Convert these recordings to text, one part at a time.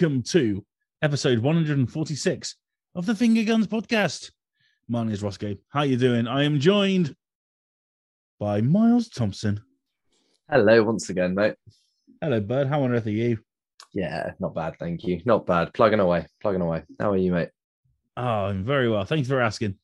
welcome to episode 146 of the Finger Guns podcast. My name is Ross Gabe. How you doing? I am joined by Miles Thompson. Hello, once again, mate. Hello, bud. How on earth are you? Yeah, not bad, thank you. Not bad. Plugging away, plugging away. How are you, mate? Oh, I'm very well. Thanks for asking.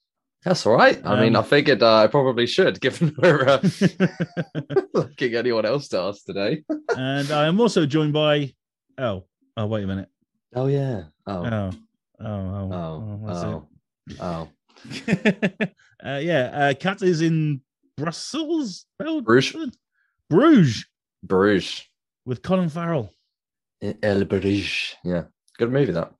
That's all right. I mean, I Um, figured uh, I probably should, given we're uh, looking anyone else to ask today. and I am also joined by. Oh, oh, wait a minute. Oh yeah. Oh. Oh, oh, oh, Oh. that's Oh. Oh. uh, yeah, uh, Kat is in Brussels, Belgium? Bruges. Bruges Bruges. with Colin Farrell. El Bruges. Yeah. Good movie that.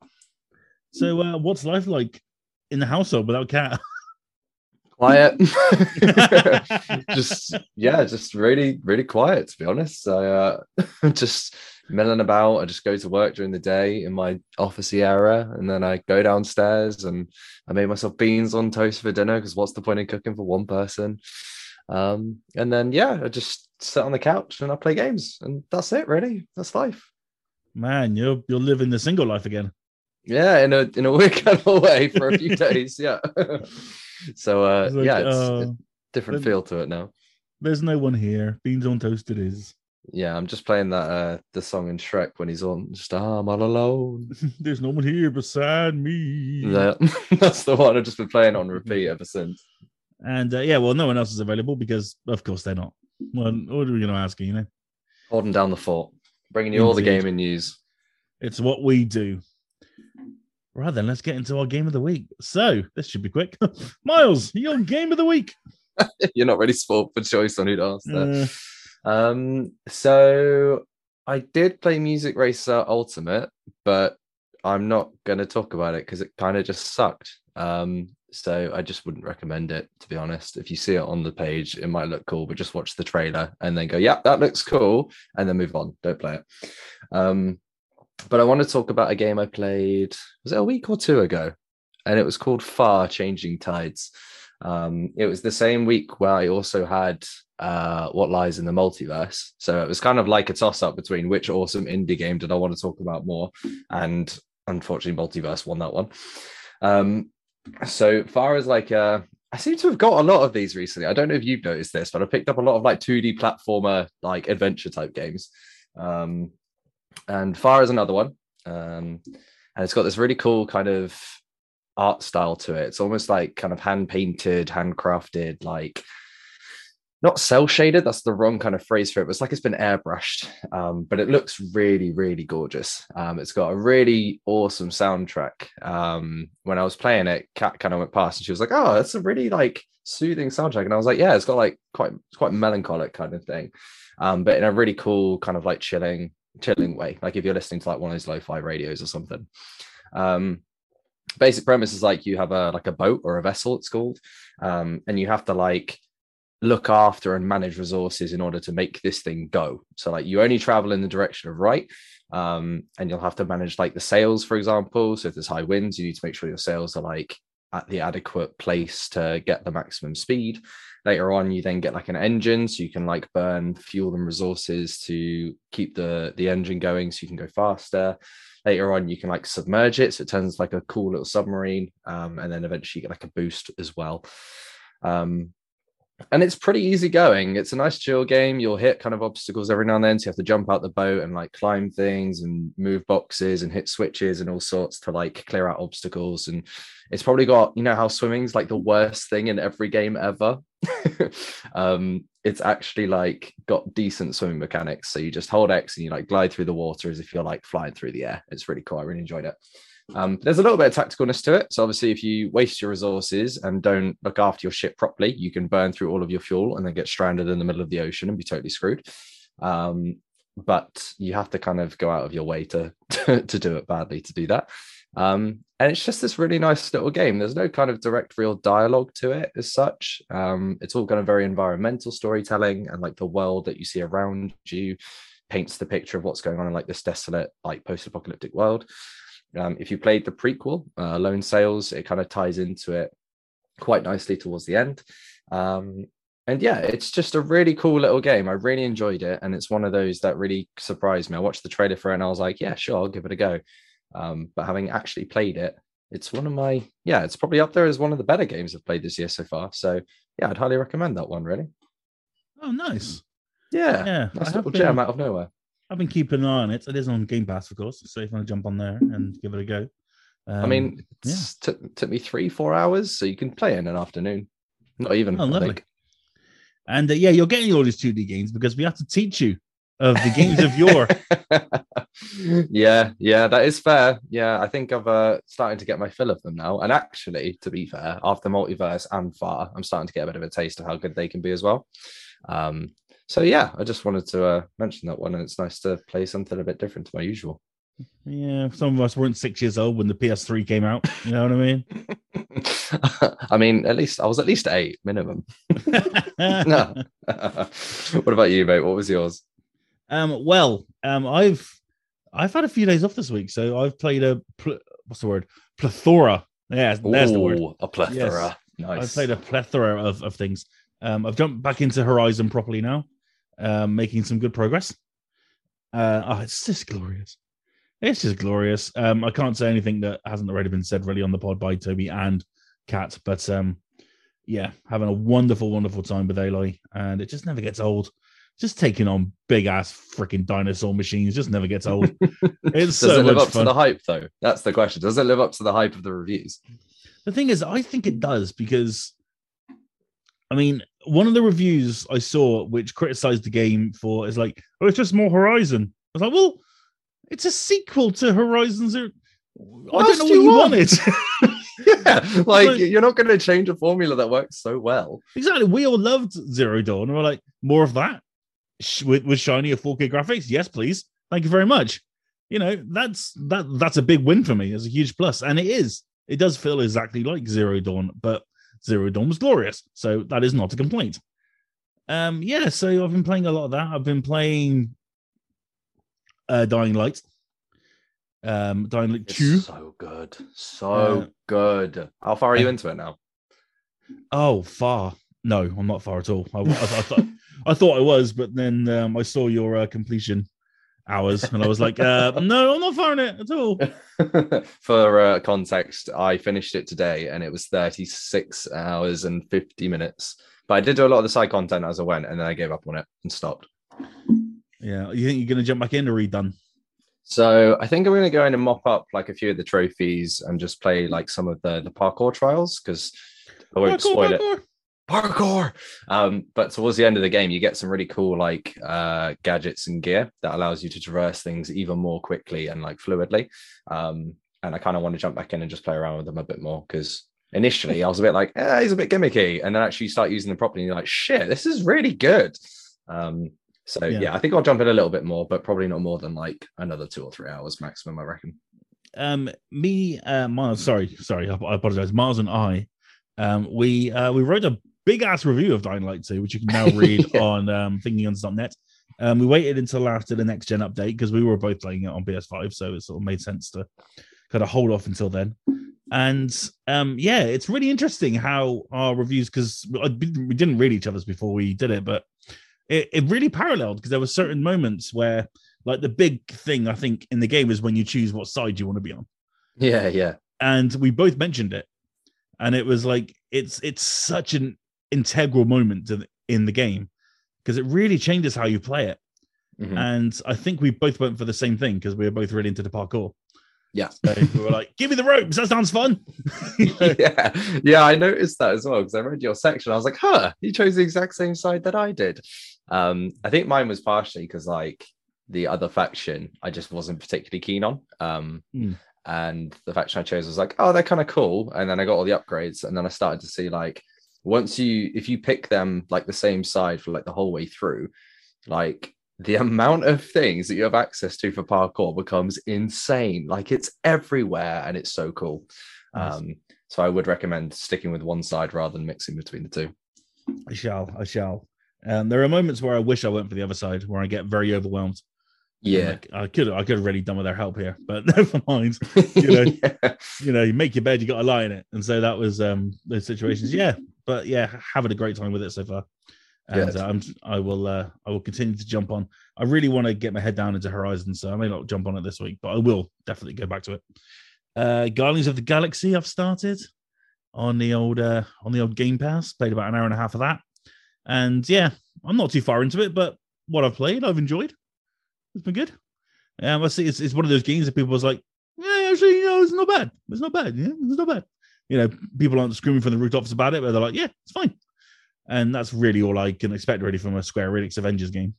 So, uh, what's life like in the household without Kat? Quiet. just yeah, just really, really quiet to be honest. I uh just milling about. I just go to work during the day in my office area, and then I go downstairs and I made myself beans on toast for dinner because what's the point in cooking for one person? Um, and then yeah, I just sit on the couch and I play games, and that's it. Really, that's life. Man, you're you're living the single life again. Yeah, in a in a weird kind of way for a few days. Yeah. so uh, like, yeah, it's uh, a different feel to it now. there's no one here. Beans on toast it is. Yeah, I'm just playing that uh the song in Shrek when he's on just I'm all alone. there's no one here beside me. Yeah, that's the one I've just been playing on repeat ever since. And uh, yeah, well, no one else is available because, of course, they're not. Well, what are we going to ask you? You know, Holding down the fort, bringing you all the gaming news. it's what we do. Right then, let's get into our game of the week. So this should be quick. Miles, your game of the week. You're not really sport for choice on who to ask that. Uh, Um, so I did play Music Racer Ultimate, but I'm not going to talk about it because it kind of just sucked. Um, so I just wouldn't recommend it to be honest. If you see it on the page, it might look cool, but just watch the trailer and then go, "Yeah, that looks cool," and then move on. Don't play it. Um, but I want to talk about a game I played. Was it a week or two ago? And it was called Far Changing Tides. Um, it was the same week where I also had uh, What Lies in the Multiverse. So it was kind of like a toss up between which awesome indie game did I want to talk about more. And unfortunately, Multiverse won that one. Um, so far as like, uh, I seem to have got a lot of these recently. I don't know if you've noticed this, but I picked up a lot of like 2D platformer, like adventure type games. Um, and Far is another one. Um, and it's got this really cool kind of art style to it. It's almost like kind of hand painted, handcrafted, like not cell shaded. That's the wrong kind of phrase for it. But it's like it's been airbrushed, um, but it looks really, really gorgeous. Um, it's got a really awesome soundtrack. Um, when I was playing it, Kat kind of went past and she was like, "Oh, that's a really like soothing soundtrack," and I was like, "Yeah, it's got like quite, it's quite melancholic kind of thing." Um, but in a really cool kind of like chilling, chilling way. Like if you're listening to like one of those lo-fi radios or something. Um, basic premise is like you have a like a boat or a vessel it's called um and you have to like look after and manage resources in order to make this thing go. So like you only travel in the direction of right um and you'll have to manage like the sails for example. So if there's high winds you need to make sure your sails are like at the adequate place to get the maximum speed later on you then get like an engine so you can like burn fuel and resources to keep the the engine going so you can go faster. Later on you can like submerge it so it turns like a cool little submarine um, and then eventually you get like a boost as well. Um, and it's pretty easy going it's a nice chill game. You'll hit kind of obstacles every now and then. So you have to jump out the boat and like climb things and move boxes and hit switches and all sorts to like clear out obstacles. And it's probably got you know how swimming's like the worst thing in every game ever? Um it's actually like got decent swimming mechanics. So you just hold x and you like glide through the water as if you're like flying through the air. It's really cool. I really enjoyed it um, there's a little bit of tacticalness to it so obviously if you waste your resources and don't look after your ship properly you can burn through all of your fuel and then get stranded in the middle of the ocean and be totally screwed um, but you have to kind of go out of your way to to, to do it badly to do that um, and it's just this really nice little game. There's no kind of direct, real dialogue to it as such. Um, it's all kind of very environmental storytelling, and like the world that you see around you paints the picture of what's going on in like this desolate, like post-apocalyptic world. Um, if you played the prequel, uh, Lone Sails, it kind of ties into it quite nicely towards the end. Um, and yeah, it's just a really cool little game. I really enjoyed it, and it's one of those that really surprised me. I watched the trailer for it, and I was like, yeah, sure, I'll give it a go. Um, but having actually played it, it's one of my yeah, it's probably up there as one of the better games I've played this year so far. So yeah, I'd highly recommend that one. Really. Oh, nice. Yeah, Yeah, nice little been- gem out of nowhere. I've been keeping an eye on it. It is on Game Pass, of course. So if you want to jump on there and give it a go. I Um, mean, it took took me three four hours, so you can play in an afternoon. Not even. Oh, lovely. and uh, yeah, you're getting all these 2D games because we have to teach you of the games of yore. yeah, yeah, that is fair. Yeah, I think I've uh, starting to get my fill of them now. And actually, to be fair, after multiverse and far, I'm starting to get a bit of a taste of how good they can be as well. Um, so yeah, I just wanted to uh, mention that one, and it's nice to play something a bit different to my usual. Yeah, some of us weren't six years old when the PS3 came out. You know what I mean? I mean, at least I was at least eight minimum. No. what about you, mate? What was yours? Um, well, um, I've I've had a few days off this week, so I've played a pl- what's the word? Plethora. Yeah, there's the word. A plethora. Nice. I've played a plethora of, of things. Um, I've jumped back into Horizon properly now, um, making some good progress. Uh, oh, it's just glorious. It's just glorious. Um, I can't say anything that hasn't already been said really on the pod by Toby and Kat, but um, yeah, having a wonderful, wonderful time with Aloy, and it just never gets old. Just taking on big ass freaking dinosaur machines just never gets old. It's Does so it live much up fun. to the hype though? That's the question. Does it live up to the hype of the reviews? The thing is, I think it does because, I mean, one of the reviews I saw which criticized the game for is like, oh, it's just more Horizon. I was like, well, it's a sequel to Horizon Zero. I don't know do what you want? wanted. yeah, like you're not going to change a formula that works so well. exactly. We all loved Zero Dawn. And we're like, more of that Sh- with, shiny shinier 4K graphics. Yes, please. Thank you very much. You know, that's that that's a big win for me. It's a huge plus, and it is. It does feel exactly like Zero Dawn, but Zero Dawn was glorious, so that is not a complaint. Um, yeah, so I've been playing a lot of that. I've been playing uh Dying Light. Um, Dying Light It's 2. so good, so Uh, good. How far are you into it now? Oh, far. No, I'm not far at all. I, I, I thought I thought I was, but then um, I saw your uh, completion hours, and I was like, uh, no, I'm not far in it at all. For uh, context, I finished it today, and it was 36 hours and 50 minutes. But I did do a lot of the side content as I went, and then I gave up on it and stopped. Yeah, you think you're gonna jump back in or are you done? So I think I'm going to go in and mop up like a few of the trophies and just play like some of the the parkour trials because I won't Parkour, spoil it. Parkour. Um, but towards the end of the game, you get some really cool like uh, gadgets and gear that allows you to traverse things even more quickly and like fluidly. Um, and I kind of want to jump back in and just play around with them a bit more because initially I was a bit like, eh, he's a bit gimmicky, and then actually you start using them properly, and you're like, shit, this is really good. Um, so Yeah. yeah. I think I'll jump in a little bit more, but probably not more than like another two or three hours maximum, I reckon. Um, me, uh, Miles. Sorry, sorry, I, I apologize. Miles and I, um, we uh, we wrote a big ass review of Dying Light 2, which you can now read Yeah. on um, fingerguns.net. Um, we waited until after the next gen update because we were both playing it on PS5, so it sort of made sense to kind of hold off until then. And um, yeah, it's really interesting how our reviews because we didn't read each other's before we did it, but it, it really paralleled because there were certain moments where, like, the big thing I think in the game is when you choose what side you want to be on Yeah, yeah. and we both mentioned it and it was like it's it's such an integral moment in the game because it really changes how you play it Mhm. and i think we both went for the same thing because we were both really into the parkour Yeah. so we were like give me the ropes that sounds fun yeah, yeah, I noticed that as well because I read your section. I was like, huh, you chose the exact same side that I did. Um, I think mine was partially because like the other faction I just wasn't particularly keen on. Um, Mm. and the faction I chose was like, oh, they're kind of cool. And then I got all the upgrades, and then I started to see like once you if you pick them like the same side for like the whole way through, like the amount of things that you have access to for parkour becomes insane. Like it's everywhere and it's so cool. Nice. Um, so I would recommend sticking with one side rather than mixing between the two. i shall i shall um, there are moments where i wish i went for the other side where i get very overwhelmed Yeah. like, i could i could have really done with their help here but never mind you know. Yeah. you know, you make your bed, you got to lie in it. And so that was um those situations. Yeah. But yeah, having a great time with it so far. and uh, I'm, I will uh, I will continue to jump on. I really want to get my head down into Horizon, so I may not jump on it this week, but I will definitely go back to it. Uh, Guardians of the Galaxy, I've started on the old uh, on the old Game Pass. Played about an hour and a half of that, and yeah, I'm not too far into it, but what I've played, I've enjoyed. It's been good. Um, I see it's, it's one of those games that people was like, yeah, actually, you know, it's not bad. It's not bad. Yeah, it's not bad. You know, people aren't screaming from the rooftops about it, but they're like, yeah, it's fine. And that's really all I can expect, really, from a Square Enix Avengers game.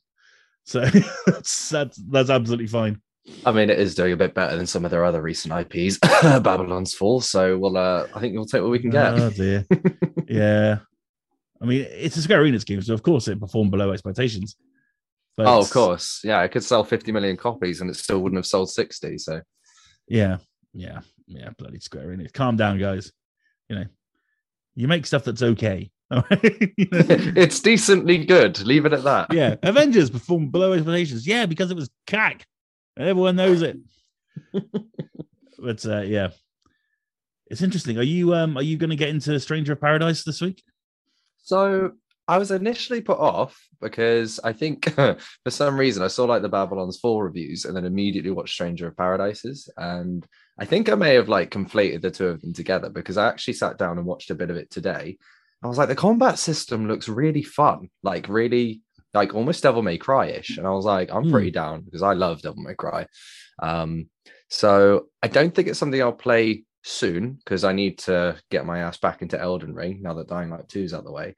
So that's that's that's absolutely fine. I mean, it is doing a bit better than some of their other recent IPs, Babylon's Fall. So we'll, uh, I think we'll take what we can get. Oh dear. yeah. I mean, it's a Square Enix game, so of course it performed below expectations. But oh, of course. Yeah, it could sell 50 million copies and it still wouldn't have sold 60. So Yeah, yeah, yeah. Bloody Square Enix. Calm down, guys. You know, you make stuff that's okay. You know? it's decently good. Leave it at that. yeah, Avengers performed below expectations. Yeah, because it was cack. Everyone knows it. but uh, yeah, it's interesting. Are you um are you going to get into Stranger of Paradise this week? So I was initially put off because I think for some reason I saw like the Babylon's Fall reviews and then immediately watched Stranger of Paradises. And I think I may have like conflated the two of them together because I actually sat down and watched a bit of it today. I was like, the combat system looks really fun, like really like almost Devil May Cry ish. And I was like, I'm Hmm. pretty down because I love Devil May Cry. Um, so I don't think it's something I'll play soon because I need to get my ass back into Elden Ring now that Dying Light 2 is out the way.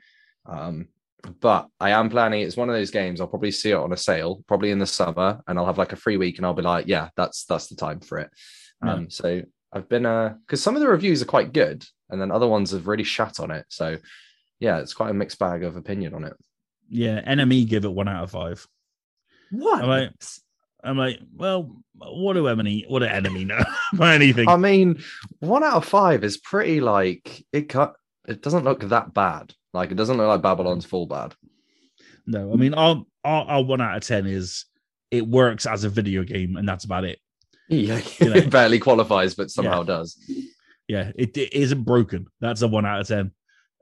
Um, but I am planning. It's one of those games. I'll probably see it on a sale, probably in the summer, and I'll have like a free week, and I'll be like, yeah, that's that's the time for it. Yeah. Um, so I've been uh because some of the reviews are quite good, and then other ones have really shat on it. So yeah, it's quite a mixed bag of opinion on it. Yeah, NME give it one out of five. What? I'm like, I'm like, well, what do NME, what do NME know about anything? I mean, one out of five is pretty like it cut. It doesn't look that bad. Like it doesn't look like Babylon's full bad. no, I mean, our, our our one out of ten is it works as a video game, and that's about it. Yeah, You know. it barely qualifies, but somehow does. Yeah, it, it isn't broken. That's a one out of ten.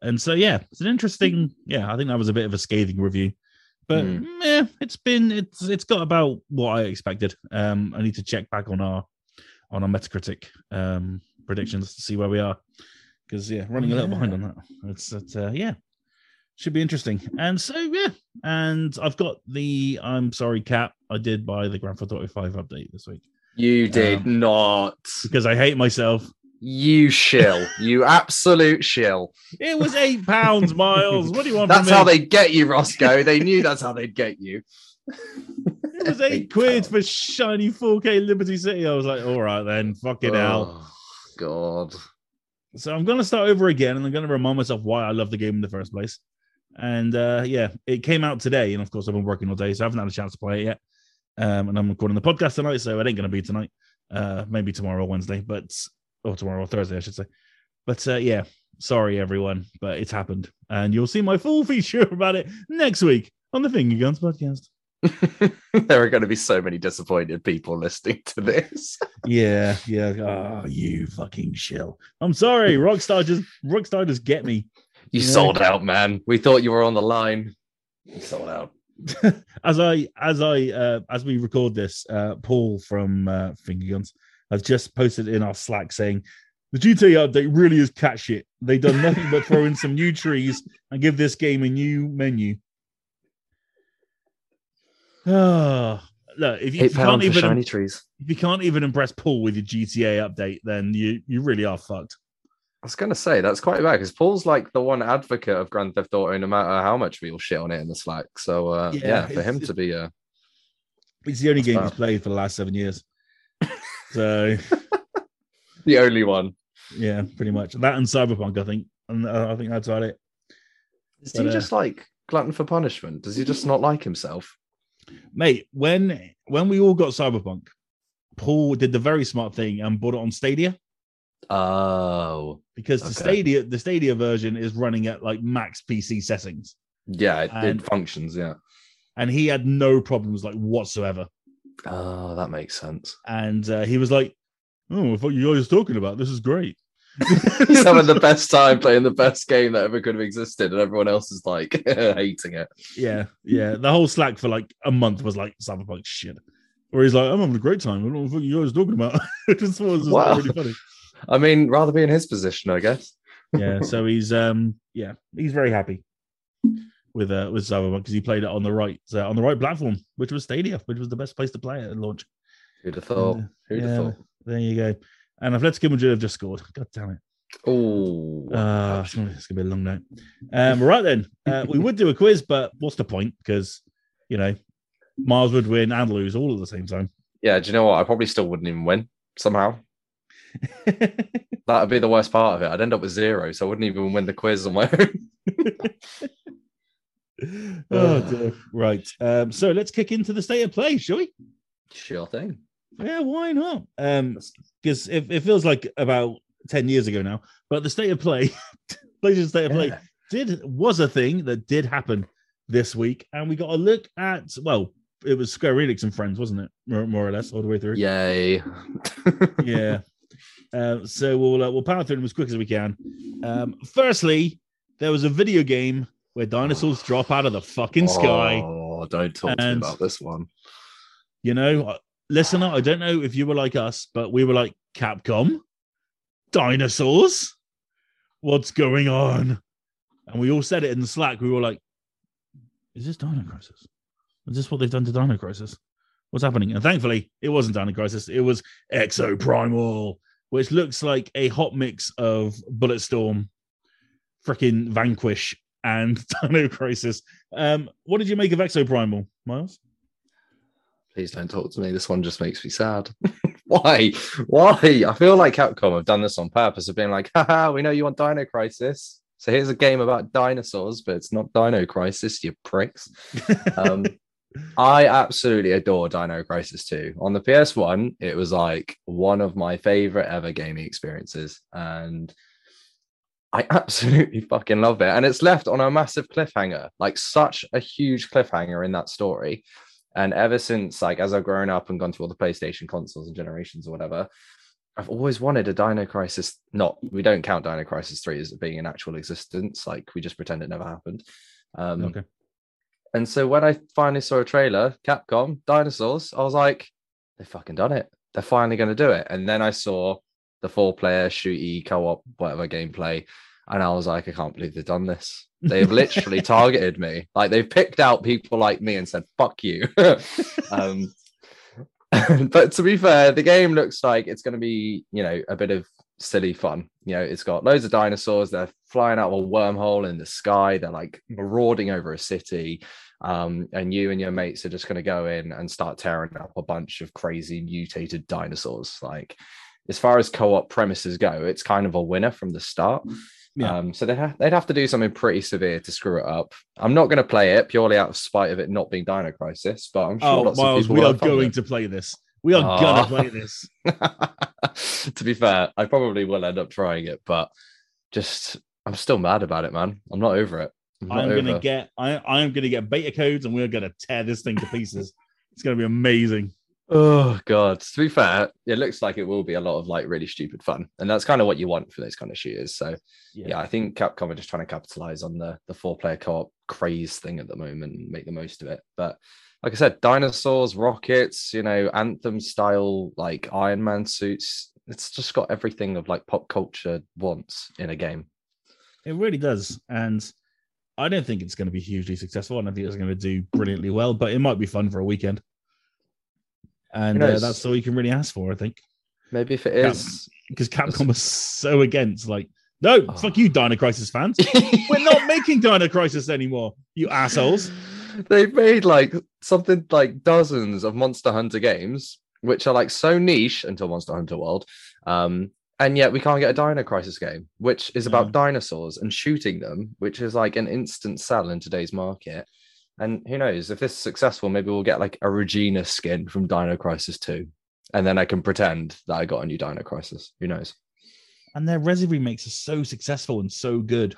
And so yeah, it's an interesting. Yeah, I think that was a bit of a scathing review, but Hmm. yeah, it's been it's it's got about what I expected. Um, I need to check back on our on our Metacritic um predictions to see where we are because yeah, running a little behind on that. It's it's uh, yeah, should be interesting. And so yeah, and I've got the I'm sorry, Cap. I did buy the Grand Theft Auto Five update this week You did Um, not. because I hate myself. You shill. you absolute shill. It was eight pounds, Miles. What do you want? That's how they get you, Rossko. They knew that's how they'd get you. It was eight quid for shiny 4K Liberty City. I was like, all right then, fuck it out. Oh, God. So I'm gonna start over again, and I'm gonna remind myself why I love the game in the first place. And uh yeah, it came out today, and of course I've been working all day, so I haven't had a chance to play it yet. Um, and I'm recording the podcast tonight, so it ain't gonna be tonight. Uh, maybe tomorrow or Wednesday, but or tomorrow or Thursday, I should say. But uh, yeah, sorry everyone, but it's happened, and you'll see my full feature about it next week on the Finger Guns podcast. there are going to be so many disappointed people listening to this. Yeah, yeah. Oh, you fucking shill. I'm sorry, Rockstar just Rockstar just get me. You sold out, man. We thought you were on the line. You sold out. as I as I uh as we record this, uh Paul from uh Finger Guns has just posted in our Slack saying the GTA update really is cat shit. They've done nothing but throw in some new trees and give this game a new menu. Ah, look, if you, if you can't even shiny trees. if you can't even impress Paul with your GTA update, then you you really are fucked. I was going to say that's quite bad because Paul's like the one advocate of Grand Theft Auto, no matter how much we all shit on it in the Slack. So uh, Yeah, yeah, for him to be uh, It's the only game bad. he's played for the last seven years. So the only one. yeah, pretty much that and Cyberpunk, I think, and uh, I think that's about it. Is But, he uh, just like glutton for punishment? Does he just not like himself? Mate, when when we all got Cyberpunk, Paul did the very smart thing and bought it on Stadia Oh, because the Okay. Stadia the Stadia version is running at like max PC settings, yeah, it, And- it functions. Yeah. and he had no problems like whatsoever. Oh, that makes sense. And uh, he was like, "Oh, what you guys are talking about? This is great." He's having the best time playing the best game that ever could have existed, and everyone else is like hating it. Yeah, yeah. The whole Slack for like a month was like Cyberpunk shit. Where he's like, I'm having a great time. I don't know what you guys talking about. it just was Wow. really funny. I mean, rather be in his position, I guess. Yeah, so he's um yeah, he's very happy with uh with Cyberpunk because he played it on the right uh, on the right platform, which was Stadia, which was the best place to play it at launch. Who'd have thought? Uh, Who'd yeah. have thought? There you go. And Atletico Madrid have just scored. God damn it. Oh, Uh, it's gonna be a long night. Um, right then, uh, we would do a quiz, but what's the point? Because you know, Miles would win and lose all at the same time. yeah. Do you know what? I probably still wouldn't even win somehow. That would be the worst part of it. I'd end up with zero, so I wouldn't even win the quiz on my own. oh dear. Right. Um, so let's kick into the state of play, shall we? sure thing. Yeah, why not? Um, because it, it feels like about 10 years ago now, but the state of play, PlayStation State of Play Yeah. did was a thing that did happen this week, and we got a look at well, it was Square Enix and friends, wasn't it? More, more or less, all the way through. Yay. yeah. Uh, so we'll uh, we'll power through them as quick as we can. Um, firstly, there was a video game where dinosaurs drop out of the fucking sky. Oh, don't talk to me about this one. You know, uh, listener, I don't know if you were like us, but we were like Capcom, dinosaurs. What's going on? And we all said it in the Slack. We were like, "Is this Dino Crisis? Is this what they've done to Dino Crisis? What's happening?" And thankfully, it wasn't Dino Crisis. It was Exoprimal, which looks like a hot mix of Bulletstorm, freaking Vanquish, and Dino Crisis. Um, what did you make of Exoprimal, Miles? Please don't talk to me. This one just makes me sad. Why? Why? I feel like Capcom have done this on purpose of being like, haha, we know you want Dino Crisis. So here's a game about dinosaurs, but it's not Dino Crisis, you pricks. Um, I absolutely adore Dino Crisis 2. On the PS1, it was like one of my favorite ever gaming experiences. And I absolutely fucking love it. And it's left on a massive cliffhanger, like such a huge cliffhanger in that story. And ever since, like, as I've grown up and gone through all the PlayStation consoles and generations or whatever, I've always wanted a Dino Crisis. Not, we don't count Dino Crisis 3 as being in actual existence. Like, we just pretend it never happened. Um, okay. And so when I finally saw a trailer, Capcom, dinosaurs, I was like, they've fucking done it. They're finally going to do it. And then I saw the four player shooty co op, whatever gameplay. And I was like, I can't believe they've done this. They've literally targeted me. Like they've picked out people like me and said, fuck you. um, but to be fair, the game looks like it's going to be, you know, a bit of silly fun. You know, it's got loads of dinosaurs. They're flying out of a wormhole in the sky. They're like marauding over a city. Um, and you and your mates are just going to go in and start tearing up a bunch of crazy mutated dinosaurs. Like, as far as co-op premises go, it's kind of a winner from the start. Yeah. Um, so they'd, ha- they'd have to do something pretty severe to screw it up. I'm not going to play it purely out of spite of it not being Dino Crisis, but I'm sure Oh, lots Miles, of people we are have fun with going to play this. We are Ah. gonna play this. to be fair, I probably will end up trying it, but just I'm still mad about it, man. I'm not over it. I'm not I'm gonna get I I am gonna get beta codes and we're gonna tear this thing to pieces. it's gonna be amazing. Oh god. To be fair, it looks like it will be a lot of like really stupid fun, and that's kind of what you want for those kind of shooters. So yeah, I think Capcom are just trying to capitalize on the the four player co op craze thing at the moment and make the most of it. But like I said, dinosaurs, rockets, you know, anthem style like Iron Man suits. It's just got everything of like pop culture wants in a game. It really does. And I don't think it's gonna be hugely successful. I don't think it's gonna do brilliantly well, but it might be fun for a weekend. And uh, that's all you can really ask for, I think. Maybe if it is, Because Capcom was so against, like, no, Oh. fuck you, Dino Crisis fans. We're not making Dino Crisis anymore, you assholes. They've made like something like dozens of Monster Hunter games, which are like so niche until Monster Hunter World. Um, and yet we can't get a Dino Crisis game, which is about Yeah. dinosaurs and shooting them, which is like an instant sell in today's market. And who knows if this is successful, maybe we'll get like a Regina skin from Dino Crisis 2. And then I can pretend that I got a new Dino Crisis. Who knows? And their Resi remakes are so successful and so good.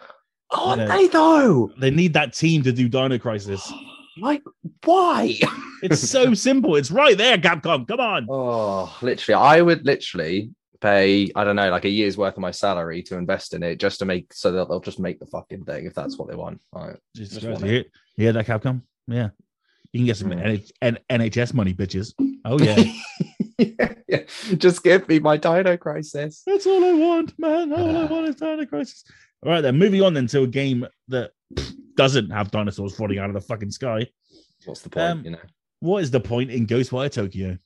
Oh, know. they though? They need that team to do Dino Crisis. Like, why? It's so simple. It's right there, Capcom. Come on. Oh, literally, I would literally pay I don't know like a year's worth of my salary to invest in it just to make so that they'll just make the fucking thing if that's what they want. Jesus Just want hear, that Capcom? Yeah. You can get some Mm. N- NHS money, bitches. Oh yeah. yeah, yeah. Just give me my Dino Crisis. That's all I want, man. All I Ah. want is Dino Crisis. All right, then moving on then to a game that doesn't have dinosaurs falling out of the fucking sky. What's the point? Um, you know. What is the point in Ghostwire Tokyo?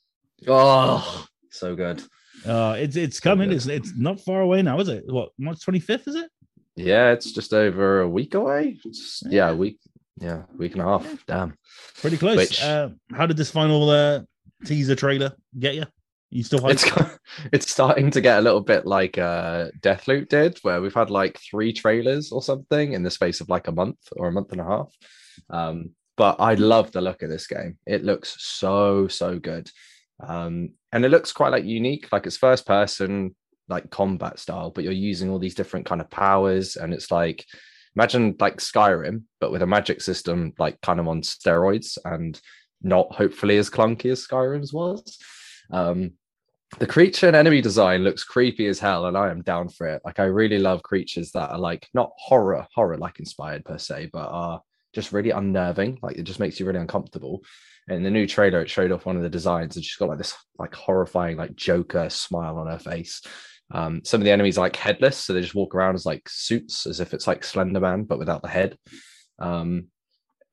Oh, so good. Uh, it's it's coming. good. It's it's not far away now, is it? What March twenty fifth? Is it? Yeah, it's just over a week away. It's- yeah, a week. Yeah, week and a half. Damn. Pretty close. Which- Uh, how did this final uh, teaser trailer get you? You still hyped? It's got- it's starting to get a little bit like uh Deathloop did, where we've had like three trailers or something in the space of like a month or a month and a half. Um, but I love the look of this game. It looks so so good, um, and it looks quite like unique. Like it's first person like combat style, but you're using all these different kind of powers, and it's like imagine like Skyrim, but with a magic system like kind of on steroids and not hopefully as clunky as Skyrim's was. Um, the creature and enemy design looks creepy as hell, and I am down for it. Like I really love creatures that are like not horror, horror like inspired per se, but are just really unnerving. Like it just makes you really uncomfortable. And in the new trailer, it showed off one of the designs, and she's got like this like horrifying like Joker smile on her face. Um, some of the enemies are like headless, so they just walk around as like suits, as if it's like Slender Man, but without the head. Um,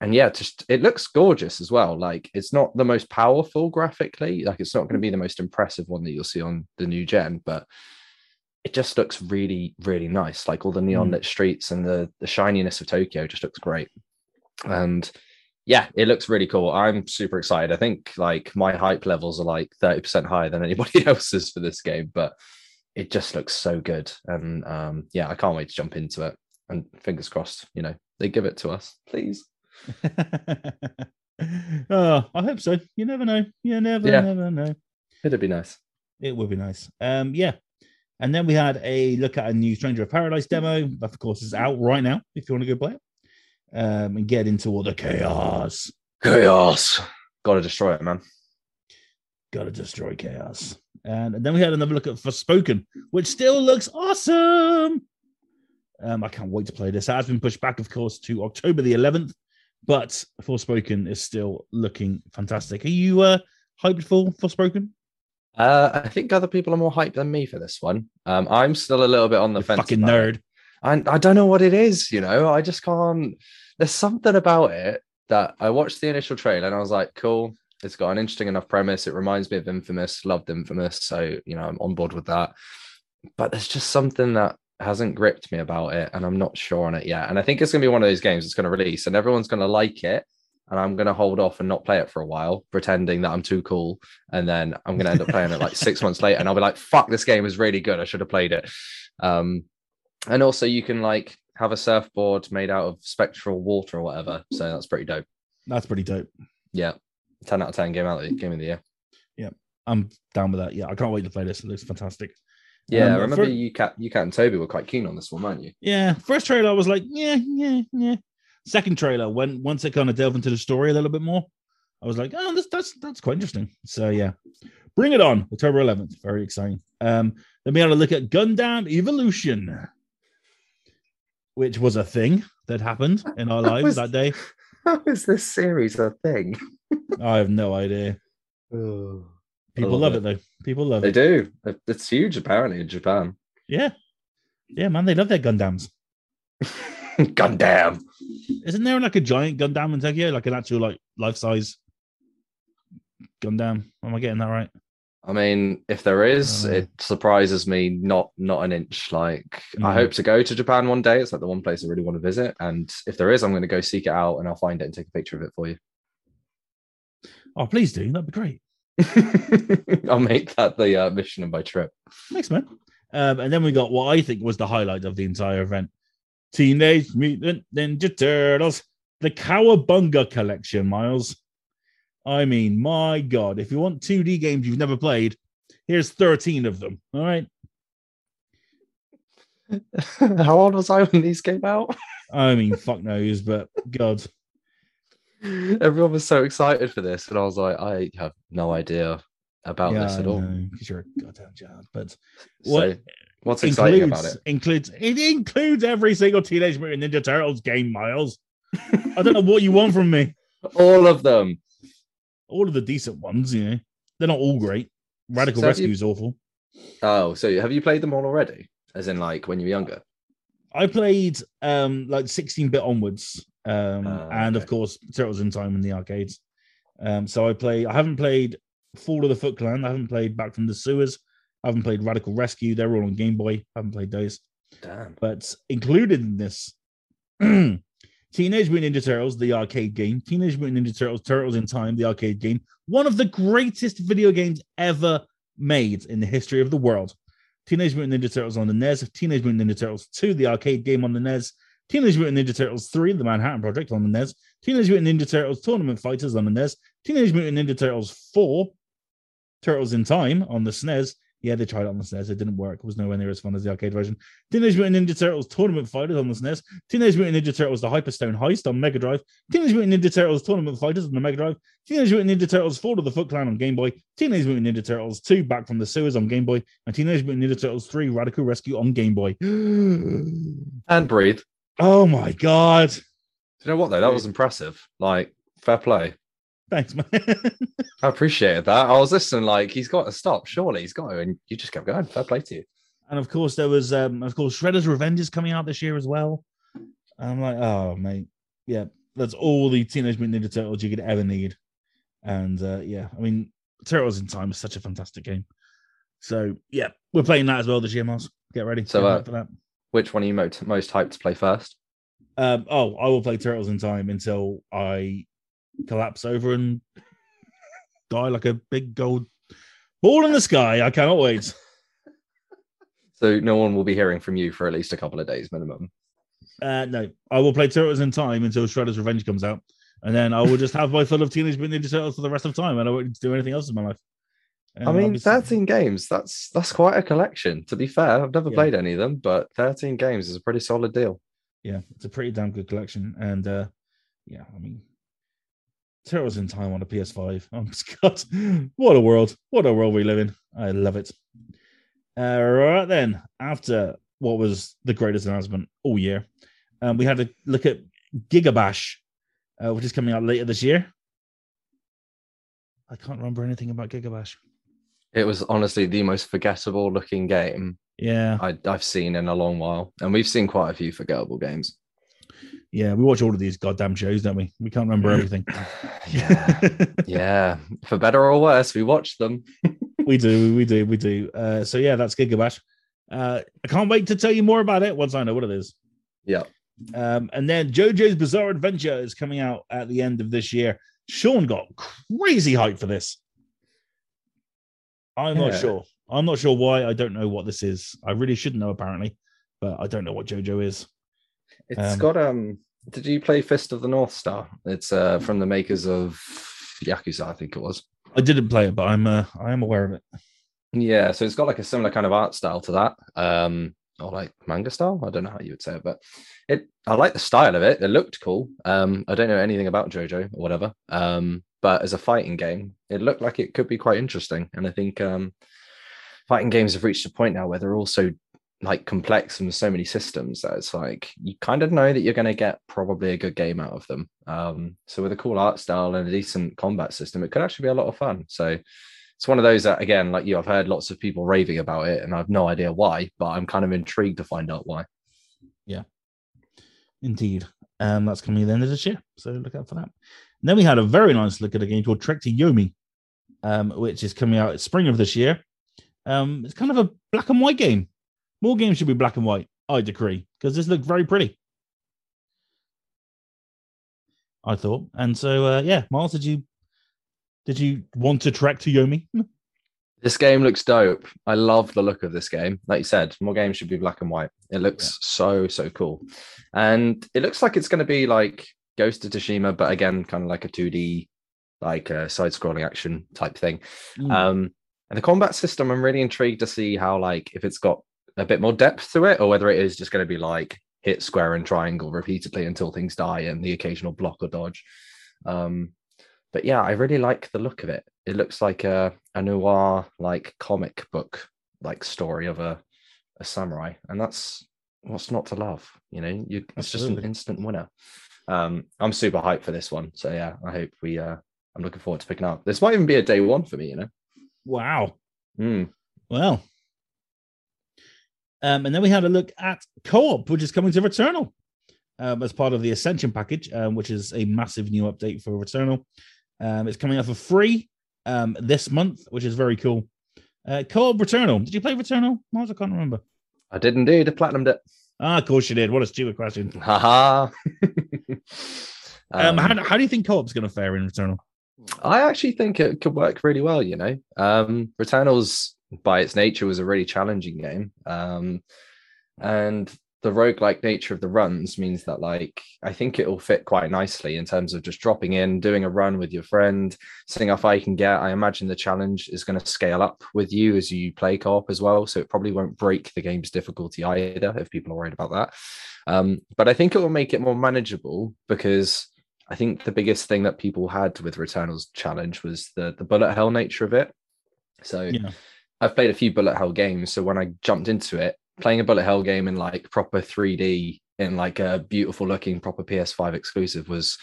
and yeah, just it looks gorgeous as well. Like it's not the most powerful graphically, like it's not going to be the most impressive one that you'll see on the new gen, but it just looks really, really nice. Like all the neon Mm. lit streets and the the shininess of Tokyo just looks great. And yeah, it looks really cool. I'm super excited. I think like my hype levels are like 30% higher than anybody else's for this game, but it just looks so good. And um, yeah, I can't wait to jump into it. And fingers crossed, you know, they give it to us, please. oh, I hope so. You never know. You never, Yeah. never know. It'd be nice. It would be nice. Um, yeah. And then we had a look at a new Stranger of Paradise demo. That, of course, is out right now if you want to go play it um, and get into all the chaos. Chaos. Gotta destroy it, man. Gotta destroy chaos. And, and then we had another look at Forspoken, which still looks awesome. Um, I can't wait to play this. It has been pushed back, of course, to October the 11th, but Forspoken is still looking fantastic. Are you uh, hyped for Forspoken? Uh, I think other people are more hyped than me for this one. Um, I'm still a little bit on the You fence. fucking about it. nerd. I, I don't know what it is, you know. I just can't. There's something about it that I watched the initial trailer and I was like, cool. It's got an interesting enough premise. It reminds me of Infamous. Loved Infamous, so you know I'm on board with that. But there's just something that hasn't gripped me about it, and I'm not sure on it yet. And I think it's gonna be one of those games that's gonna release, and everyone's gonna like it, and I'm gonna hold off and not play it for a while, pretending that I'm too cool, and then I'm gonna end up playing it like six months later, and I'll be like, "Fuck, this game is really good. I should have played it." Um, and also you can like have a surfboard made out of spectral water or whatever. So that's pretty dope. That's pretty dope. Yeah. 10 out of 10 game out of the game of the year. Yeah. I'm down with that. Yeah, I can't wait to play this. It looks fantastic. Yeah, Um, I remember for- you cat you cat and Toby were quite keen on this one, weren't you? Yeah, first trailer I was like, yeah, yeah, yeah. Second trailer, when once it kind of delved into the story a little bit more, I was like, oh, that's that's that's quite interesting. So yeah, bring it on, October 11th. Very exciting. Um, then we had a look at Gundam Evolution, which was a thing that happened in our lives was- that day. How is this series a thing? I have no idea. People love love it. it though. People love They it. They do. It's huge apparently in Japan. Yeah, yeah, man, they love their Gundams. Gundam. Isn't there like a giant Gundam in Tokyo, like an actual like life size Gundam? Am I getting that right? I mean, if there is, Uh. it surprises me not not an inch. Like I Mhm. hope to go to Japan one day. It's like the one place I really want to visit. And if there is, I'm going to go seek it out and I'll find it and take a picture of it for you. Oh, please do. That'd be great. I'll make that the uh, mission of my trip. Thanks, man. Um, and then we got what I think was the highlight of the entire event: Teenage Mutant Ninja Turtles, the Cowabunga collection. Miles, I mean, my God! If you want 2D games you've never played, here's 13 of them. All right. How old was I when these came out? I mean, fuck knows, but God, Everyone was so excited for this, and I was like, I have no idea. about yeah, this at all. because you're a goddamn child. But So, what what's exciting includes, about it? Includes it includes every single Teenage Mutant Ninja Turtles game, Miles. I don't know what you want from me. All of them. All of the decent ones, you know, they're not all great. Radical So you- Rescue is awful. Oh, so have you played them all already? As in, like when you were younger? I played um like 16 bit onwards, um, Ah, and of course Turtles in Time in the arcades. Um, so I play. I haven't played Fall of the Foot Clan. I haven't played Back from the Sewers. I haven't played Radical Rescue. They're all on Game Boy. I haven't played those. Damn. But included in this, Teenage Mutant Ninja Turtles, the arcade game. Teenage Mutant Ninja Turtles, Turtles in Time, the arcade game. One of the greatest video games ever made in the history of the world. Teenage Mutant Ninja Turtles on the NES, Teenage Mutant Ninja Turtles 2, the arcade game on the NES, Teenage Mutant Ninja Turtles 3, the Manhattan Project on the NES, Teenage Mutant Ninja Turtles Tournament Fighters on the NES, Teenage Mutant Ninja Turtles 4, Turtles in Time on the SNES. Yeah, they tried it on the SNES. It didn't work. It was nowhere near as fun as the arcade version. Teenage Mutant Ninja Turtles Tournament Fighters on the SNES. Teenage Mutant Ninja Turtles The Hyperstone Heist on Mega Drive. Teenage Mutant Ninja Turtles Tournament Fighters on the Mega Drive. Teenage Mutant Ninja Turtles Fall of the Foot Clan on Game Boy. Teenage Mutant Ninja Turtles 2 Back from the Sewers on Game Boy. And Teenage Mutant Ninja Turtles 3 Radical Rescue on Game Boy. And breathe. oh my God. Do you know what though? That was impressive. Like, fair play. Thanks, man. I appreciated that. I was listening, like, he's got to stop. Surely he's got to. And you just kept going. Fair play to you. And of course, there was, um, of course, Shredder's Revenge is coming out this year as well. And I'm like, oh, mate. Yeah, that's all the Teenage Mutant Ninja Turtles you could ever need. And uh, yeah, I mean, Turtles in Time is such a fantastic game. So yeah, we're playing that as well this year, Miles. Get ready. So, Get uh, for that. Which one are you most, most hyped to play first? Um, oh, I will play Turtles in Time until I collapse over and die like a big gold ball in the sky. I cannot wait. So no one will be hearing from you for at least a couple of days minimum. Uh, no, I will play Turtles in Time until Shredder's Revenge comes out, and then I will just have my fill of Teenage Mutant Ninja Turtles for the rest of time, and I won't need to do anything else in my life. And I mean, 13 games, that's that's quite a collection. To be fair, I've never Yeah. played any of them, but 13 games is a pretty solid deal. yeah, it's a pretty damn good collection, and uh, yeah, I mean, Turtles in Time on a PS5. Oh my God, what a world! What a world we live in. I love it. Uh, right then, after what was the greatest announcement all year, um, we had to look at Gigabash, uh, which is coming out later this year. I can't remember anything about Gigabash. It was honestly the most forgettable looking game Yeah, I, I've seen in a long while. And we've seen quite a few forgettable games. Yeah, we watch all of these goddamn shows, don't we? We can't remember everything. yeah. yeah. For better or worse, we watch them. we do, we do, we do. Uh, so yeah, that's Gigabash. Uh, I can't wait to tell you more about it once I know what it is. Yeah. Um, and then JoJo's Bizarre Adventure is coming out at the end of this year. Sean got crazy hype for this. I'm not sure. I'm not sure why. I don't know what this is. I really should know apparently, but I don't know what JoJo is. It's Um, got um did you play Fist of the North Star? It's uh from the makers of Yakuza, I think it was. I didn't play it, but I'm uh, I am aware of it. Yeah, so it's got like a similar kind of art style to that. Um or like manga style. I don't know how you would say it, but it I like the style of it. It looked cool. Um I don't know anything about JoJo or whatever. Um but as a fighting game, it looked like it could be quite interesting. And I think um fighting games have reached a point now where they're also like complex and with so many systems that it's like you kind of know that you're going to get probably a good game out of them. Um, so with a cool art style and a decent combat system, it could actually be a lot of fun. So it's one of those that again, like you, I've heard lots of people raving about it, and I've no idea why, but I'm kind of intrigued to find out why. Yeah, indeed. Um, that's coming at the end of this year. So look out for that. And then we had a very nice look at a game called Trek to Yomi, um, which is coming out spring of this year. Um, it's kind of a black and white game. More games should be black and white, I decree, because this looked very pretty. I thought. And so uh yeah, Miles, did you did you want to trek to Yomi? This game looks dope. I love the look of this game. Like you said, more games should be black and white. It looks so so cool, and it looks like it's going to be like Ghost of Tsushima, but again, kind of like a two D, like a side scrolling action type thing. Mm. Um, and the combat system, I'm really intrigued to see how like if it's got a bit more depth to it, or whether it is just going to be like hit square and triangle repeatedly until things die and the occasional block or dodge. Um, but yeah, I really like the look of it. it looks like a, a noir like comic book like story of a, a samurai, and that's what's not to love. You know, you, it's just an instant winner. Um, I'm super hyped for this one, so yeah, I hope we. Uh, I'm looking forward to picking up. This might even be a day one for me. You know. Wow. Mm. Well. Um, and then we had a look at co-op, which is coming to Returnal um, as part of the Ascension package, um, which is a massive new update for Returnal. Um, it's coming out for free um, this month, which is very cool. Uh, co-op Returnal. Did you play Returnal? Mars? I can't remember. I did indeed. I platinumed it. Ah, of course you did. What a stupid question. Haha. Um, Um, how, how do you think co-op's going to fare in Returnal? I actually think it could work really well, you know. Um Returnals by its nature was a really challenging game. Um and the roguelike nature of the runs means that like I think it will fit quite nicely in terms of just dropping in, doing a run with your friend, seeing how far you can get. I imagine the challenge is going to scale up with you as you play co-op as well. So it probably won't break the game's difficulty either if people are worried about that. Um, but I think it will make it more manageable because I think the biggest thing that people had with Returnal's challenge was the the bullet hell nature of it. So Yeah. I've played a few bullet hell games. So when I jumped into it, playing a bullet hell game in like proper 3D in like a beautiful looking proper PS5 exclusive was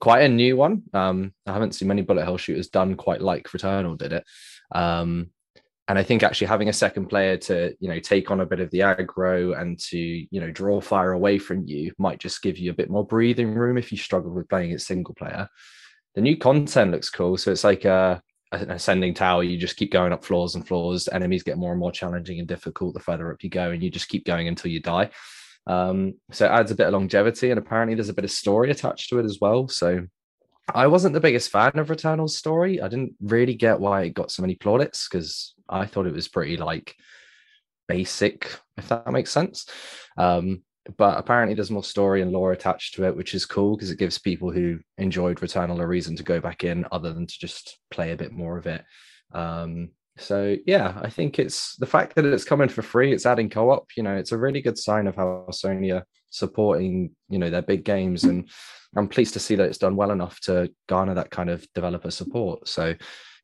quite a new one. Um, I haven't seen many bullet hell shooters done quite like Returnal did it. Um, and I think actually having a second player to you know take on a bit of the aggro and to you know draw fire away from you might just give you a bit more breathing room if you struggle with playing it single player. The new content looks cool, so it's like a an ascending tower. You just keep going up floors and floors. Enemies get more and more challenging and difficult the further up you go, and you just keep going until you die. Um, so it adds a bit of longevity, and apparently there's a bit of story attached to it as well. So I wasn't the biggest fan of Returnal's story. I didn't really get why it got so many plaudits because I thought it was pretty like basic, if that makes sense. Um, but apparently there's more story and lore attached to it, which is cool because it gives people who enjoyed Returnal a reason to go back in other than to just play a bit more of it. Um, so yeah, I think it's the fact that it's coming for free, it's adding co-op, you know, it's a really good sign of how Sony are supporting, you know, their big games. And I'm pleased to see that it's done well enough to garner that kind of developer support. So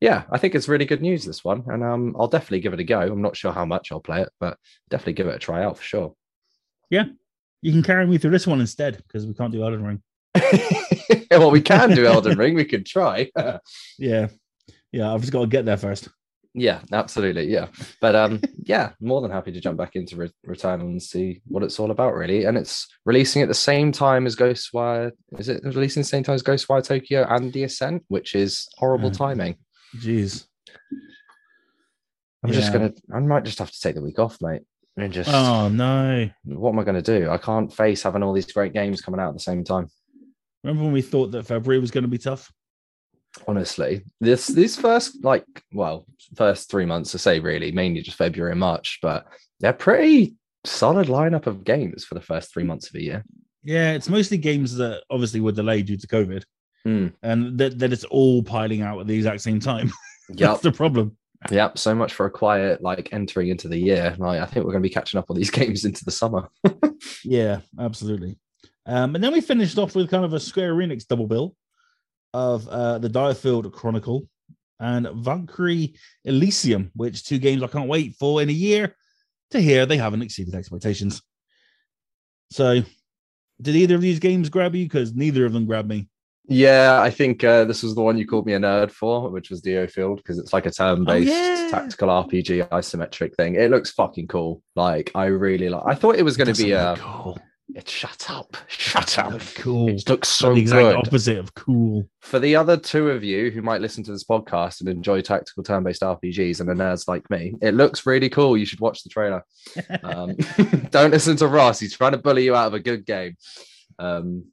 yeah, I think it's really good news this one. And um, I'll definitely give it a go. I'm not sure how much I'll play it, but definitely give it a try out for sure. You can carry me through this one instead because we can't do Elden Ring. well, we can do Elden Ring. We could try. Yeah. Yeah, I've just got to get there first. yeah, absolutely. Yeah. But um, yeah, more than happy to jump back into Re- Returnal and see what it's all about, really. And it's releasing at the same time as Ghostwire. Is it releasing the same time as Ghostwire Tokyo and The Ascent, which is horrible Mm. timing? Jeez. I'm just gonna. I might just have to take the week off, mate. And just Oh no. what am I going to do? I can't face having all these great games coming out at the same time. Remember when we thought that February was going to be tough? Honestly, this these first like well, first three months to say really, mainly just February and March, but they're pretty solid lineup of games for the first three months of the year. Yeah, it's mostly games that obviously were delayed due to COVID, Hmm. and that, that it's all piling out at the exact same time. That's Yep, the problem. Yep. So much for a quiet like entering into the year. Like I think we're going to be catching up on these games into the summer. Yeah, absolutely. Um, and then we finished off with kind of a Square Enix double bill of uh, the DioField Chronicle and Valkyrie Elysium, which two games I can't wait for in a year to hear they haven't exceeded expectations. So, did either of these games grab you? Because neither of them grabbed me. Yeah, I think uh, this was the one you called me a nerd for, which was DioField, because it's like a turn-based yeah. tactical RPG isometric thing. It looks fucking cool. Like I really like. I thought it was going to be a. cool. It, shut up! Shut up! Cool. It looks so the exact good. opposite of cool. For the other two of you who might listen to this podcast and enjoy tactical turn-based RPGs and are nerds like me, it looks really cool. You should watch the trailer. Um, don't listen to Ross. He's trying to bully you out of a good game. Um,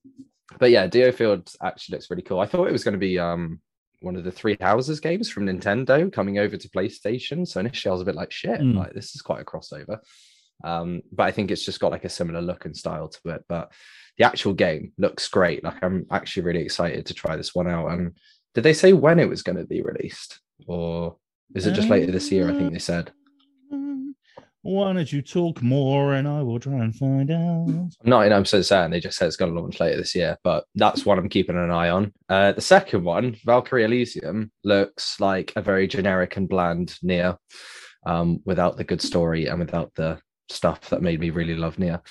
but yeah, DioField actually looks really cool. I thought it was going to be um, one of the Three Houses games from Nintendo coming over to PlayStation. So initially, I was a bit like, shit, Mm. like this is quite a crossover. Um, but I think it's just got like a similar look and style to it. But the actual game looks great. Like I'm actually really excited to try this one out. And did they say when it was going to be released, or is it just later this year? I think they said. Why don't you talk more and I will try and find out? Not, I'm 99% certain they just said it's going to launch later this year, but that's one I'm keeping an eye on. Uh, the second one, Valkyrie Elysium, looks like a very generic and bland Nier um, without the good story and without the stuff that made me really love Nier.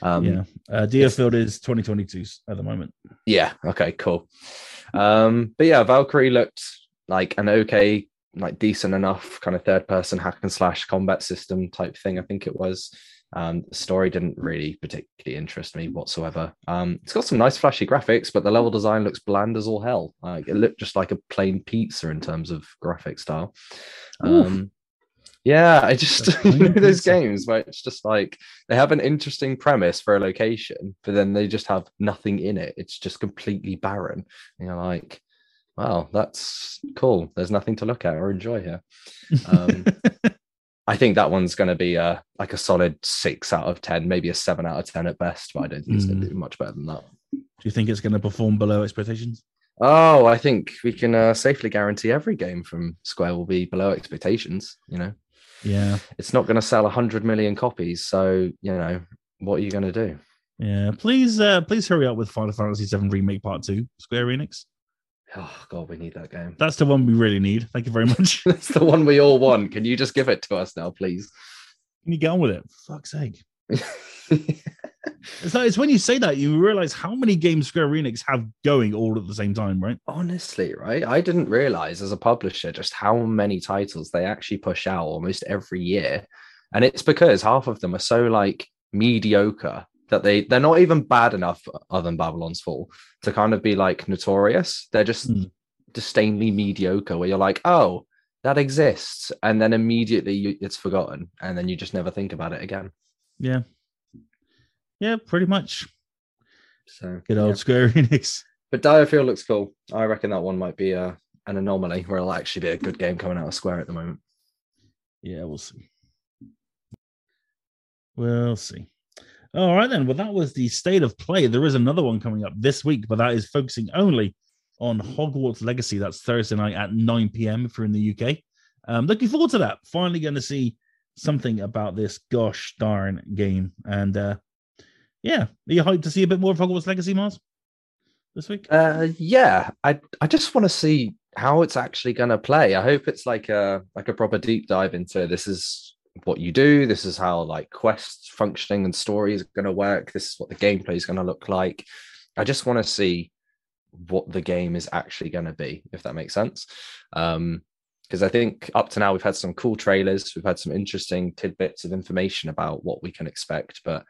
Um, yeah. Uh, DioField is 2022 at the moment. Yeah. Okay. Cool. Um, but yeah, Valkyrie looked like an okay, like decent enough kind of third person hack and slash combat system type thing. I think it was. Um, the story didn't really particularly interest me whatsoever. Um, it's got some nice flashy graphics, but the level design looks bland as all hell. Like it looked just like a plain pizza in terms of graphic style. Um, yeah, I just That's you know those games where it's just like they have an interesting premise for a location, but then they just have nothing in it. It's just completely barren. And you're like, wow, that's cool. There's nothing to look at or enjoy here. Um, I think that one's going to be a like a solid six out of ten, maybe a seven out of ten at best. But I don't think it's going Mm. to do much better than that. Do you think it's going to perform below expectations? Oh, I think we can uh, safely guarantee every game from Square will be below expectations. You know, Yeah. it's not going to sell hundred million copies, so you know what are you going to do? Yeah. Please, uh, please hurry up with Final Fantasy VII Remake Part Two, Square Enix. Oh God, we need that game. That's the one we really need. Thank you very much. That's the one we all want. Can you just give it to us now, please? Can you get on with it? For fuck's sake. It's like it's when you say that you realize how many games Square Enix have going all at the same time, right? Honestly, right? I didn't realize as a publisher just how many titles they actually push out almost every year. And it's because half of them are so like mediocre that they they're not even bad enough other than Babylon's Fall to kind of be like notorious. They're just Hmm. disdainly mediocre where you're like, "Oh, that exists." And then immediately you, it's forgotten and then you just never think about it again. Yeah. Yeah, pretty much. So Good old yeah. Square Enix. But DioField looks cool. I reckon that one might be a, an anomaly where it'll actually be a good game coming out of Square at the moment. Yeah, we'll see. We'll see. All right, then. Well, that was the state of play. There is another one coming up this week, but that is focusing only on Hogwarts Legacy. That's Thursday night at 9 p.m. if you're in the UK. Um, looking forward to that. Finally going to see something about this gosh darn game. And uh, yeah, are you hyped to see a bit more of Hogwarts Legacy, Mars, this week? Uh, yeah, I I just want to see how it's actually going to play. I hope it's like a like a proper deep dive into this is what you do. This is how like quests functioning and story is going to work. This is what the gameplay is going to look like. I just want to see what the game is actually going to be, if that makes sense. Um, because I think up to now we've had some cool trailers, we've had some interesting tidbits of information about what we can expect, but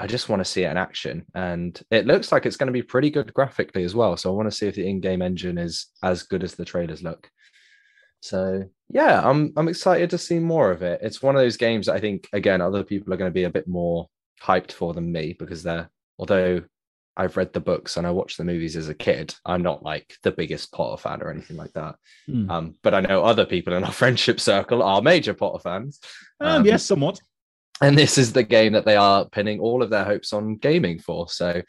I just want to see it in action. And it looks like it's going to be pretty good graphically as well. So I want to see if the in-game engine is as good as the trailers look. So yeah, I'm I'm excited to see more of it. It's one of those games that I think again other people are going to be a bit more hyped for than me because they're although I've read the books and I watched the movies as a kid, I'm not like the biggest Potter fan or anything like that. Hmm. Um, but I know other people in our friendship circle are major Potter fans. Um, um, yes, somewhat. and this is the game that they are pinning all of their hopes on gaming for. So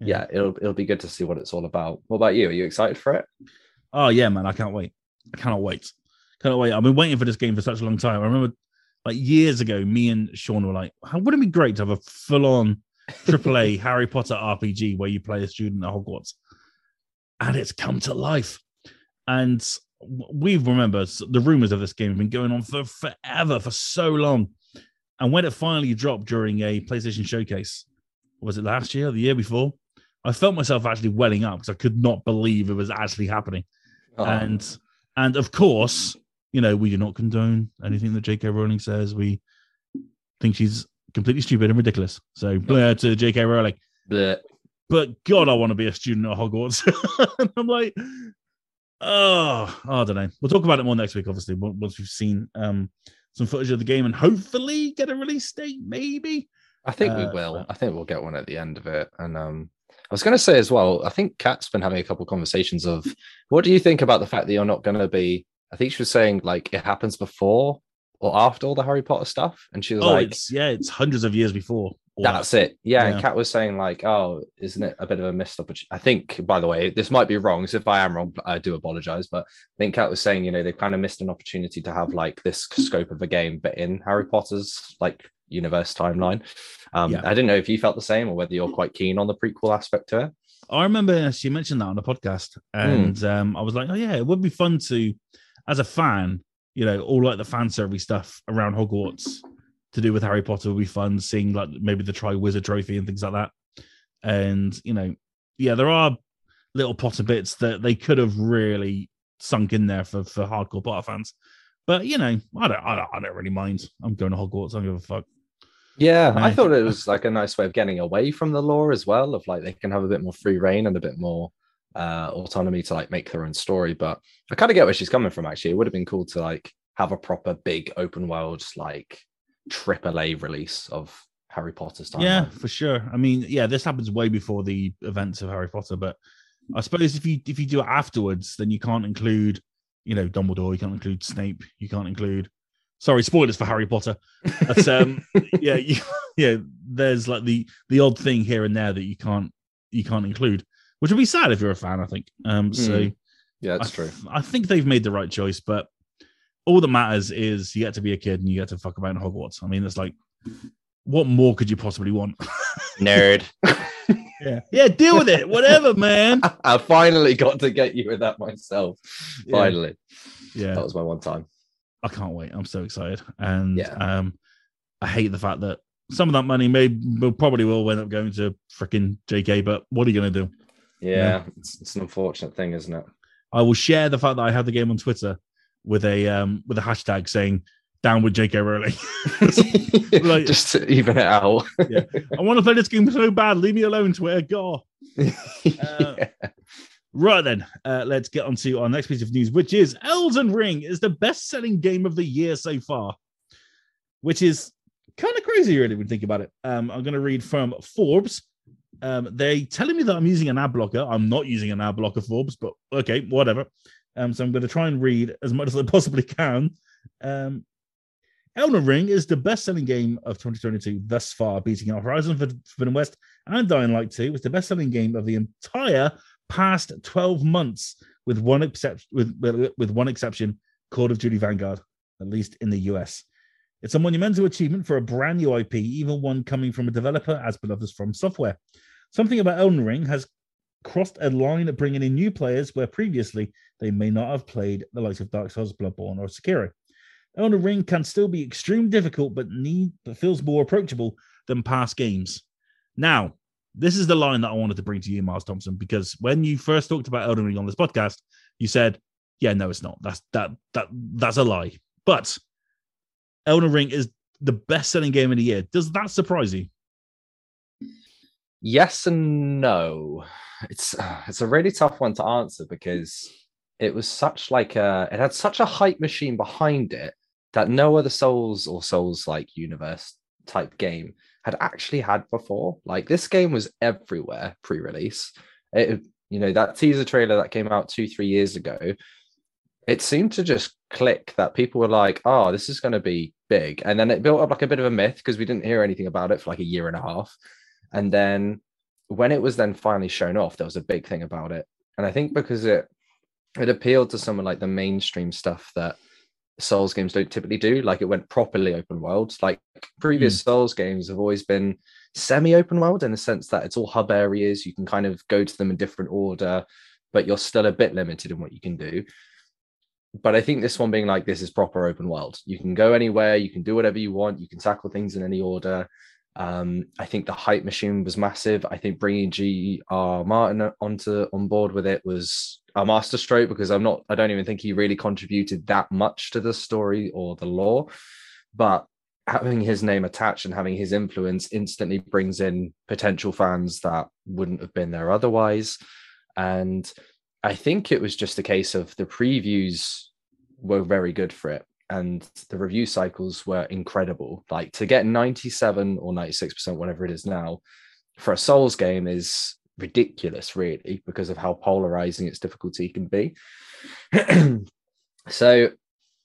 yeah, it'll it'll be good to see what it's all about. What about you? Are you excited for it? Oh yeah, man, I can't wait. I cannot wait. Cannot wait. I've been waiting for this game for such a long time. I remember like years ago, me and Sean were like, how wouldn't it be great to have a full-on AAA Harry Potter RPG where you play a student at Hogwarts? And it's come to life. And we remember the rumors of this game have been going on for forever, for so long. And when it finally dropped during a PlayStation showcase, was it last year the year before? I felt myself actually welling up because I could not believe it was actually happening. Oh, And and of course, you know, we do not condone anything that J.K. Rowling says. We think she's completely stupid and ridiculous. So blur to J.K. Rowling. bleh. But God, I want to be a student at Hogwarts. and I'm like, oh, I don't know. We'll talk about it more next week, obviously, once we've seen um some footage of the game and hopefully get a release date, maybe. I think we Uh, will. but- I think we'll get one at the end of it. And um, was going to say as well. I think Kat's been having a couple conversations of what do you think about the fact that you're not going to be. I think she was saying like it happens before or after all the Harry Potter stuff, and she was Oh, like, it's yeah, it's hundreds of years before. That's that. it. Yeah, Yeah. and Kat was saying like, "Oh, isn't it a bit of a missed opportunity?" I think, by the way, this might be wrong. So if I am wrong, I do apologize. But I think Kat was saying, you know, they've kind of missed an opportunity to have like this scope of a game, but in Harry Potter's like universe timeline. Um, Yeah. I didn't know if you felt the same or whether you're quite keen on the prequel aspect to it. I remember she mentioned that on the podcast, and um, I was like, "Oh yeah, it would be fun to, as a fan, you know, all like the fan service stuff around Hogwarts to do with Harry Potter would be fun. Seeing like maybe the Triwizard Trophy and things like that, and you know, yeah, there are little Potter bits that they could have really sunk in there for for hardcore Potter fans. But you know, I don't, I don't, I don't really mind. I'm going to Hogwarts. I don't give a fuck. Yeah, I thought it was like a nice way of getting away from the lore as well, of like they can have a bit more free reign and a bit more uh autonomy to like make their own story. But I kind of get where she's coming from actually. It would have been cool to like have a proper big open world like triple A release of Harry Potter's time. Yeah, for sure. I mean, yeah, this happens way before the events of Harry Potter, but I suppose if you if you do it afterwards, then you can't include, you know, Dumbledore, you can't include Snape, you can't include. Sorry, spoilers for Harry Potter. But um, yeah, you, yeah, there's like the the odd thing here and there that you can't you can't include, which would be sad if you're a fan. I think. Um, so Mm, Yeah, that's I, true. I think they've made the right choice, but all that matters is you get to be a kid and you get to fuck about in Hogwarts. I mean, it's like, what more could you possibly want? Nerd. Yeah, yeah, deal with it. Whatever, man. I finally got to get you with that myself. Yeah. Finally. Yeah, That was my one time. I can't wait. I'm so excited, and Yeah. um, I hate the fact that some of that money may will probably will end up going to freaking JK. But what are you gonna do? Yeah, It's, it's an unfortunate thing, isn't it? I will share the fact that I have the game on Twitter with a um with a hashtag saying "Down with JK Rowling." Like- Just to even it out. yeah. I want to play this game so bad. Leave me alone, Twitter. Go. Yeah. Right then, uh, let's get on to our next piece of news, which is Elden Ring is the best-selling game of the year so far, which is kind of crazy, really, when you think about it. Um, I'm going to read from Forbes. Um, they telling me that I'm using an ad blocker. I'm not using an ad blocker, Forbes, but okay, whatever. Um, so I'm going to try and read as much as I possibly can. Um, Elden Ring is the best-selling game of 2022 thus far, beating out Horizon Forbidden West and Dying Light 2. It's the best-selling game of the entire past 12 months, with one exception, with, with one exception, Call of Duty Vanguard, at least in the US. It's a monumental achievement for a brand new IP, even one coming from a developer as beloved as From Software. Something about Elden Ring has crossed a line of bringing in new players where previously they may not have played the likes of Dark Souls, Bloodborne, or Sekiro. Elden Ring can still be extremely difficult, but need but feels more approachable than past games. Now, this is the line that I wanted to bring to you, Miles Thompson, because when you first talked about Elden Ring on this podcast, you said, "Yeah, no, it's not. That's that that that's a lie." But Elden Ring is the best-selling game of the year. Does that surprise you? yes and no. It's it's a really tough one to answer because it was such like a it had such a hype machine behind it that no other Souls or Souls like universe type game had actually had before. Like this game was everywhere pre-release. It you know that teaser trailer that came out two three years ago. It seemed to just click that people were like, "Oh, this is going to be big," and then it built up like a bit of a myth because we didn't hear anything about it for like a year and a half. And then when it was then finally shown off, there was a big thing about it. And I think because it it appealed to someone like the mainstream stuff that Souls games don't typically do. Like it went properly open world. Like previous Souls games have always been semi-open world in the sense that it's all hub areas. You can kind of go to them in different order, but you're still a bit limited in what you can do. But I think this one being like this is proper open world. You can go anywhere, you can do whatever you want, you can tackle things in any order. Um, I think the hype machine was massive. I think bringing G.R. Martin onto on board with it was a masterstroke because I'm not. I don't even think he really contributed that much to the story or the lore, but having his name attached and having his influence instantly brings in potential fans that wouldn't have been there otherwise. And I think it was just a case of the previews were very good for it and the review cycles were incredible. Like to get 97 or 96%, whatever it is now, for a Souls game is ridiculous, really, because of how polarizing its difficulty can be. so,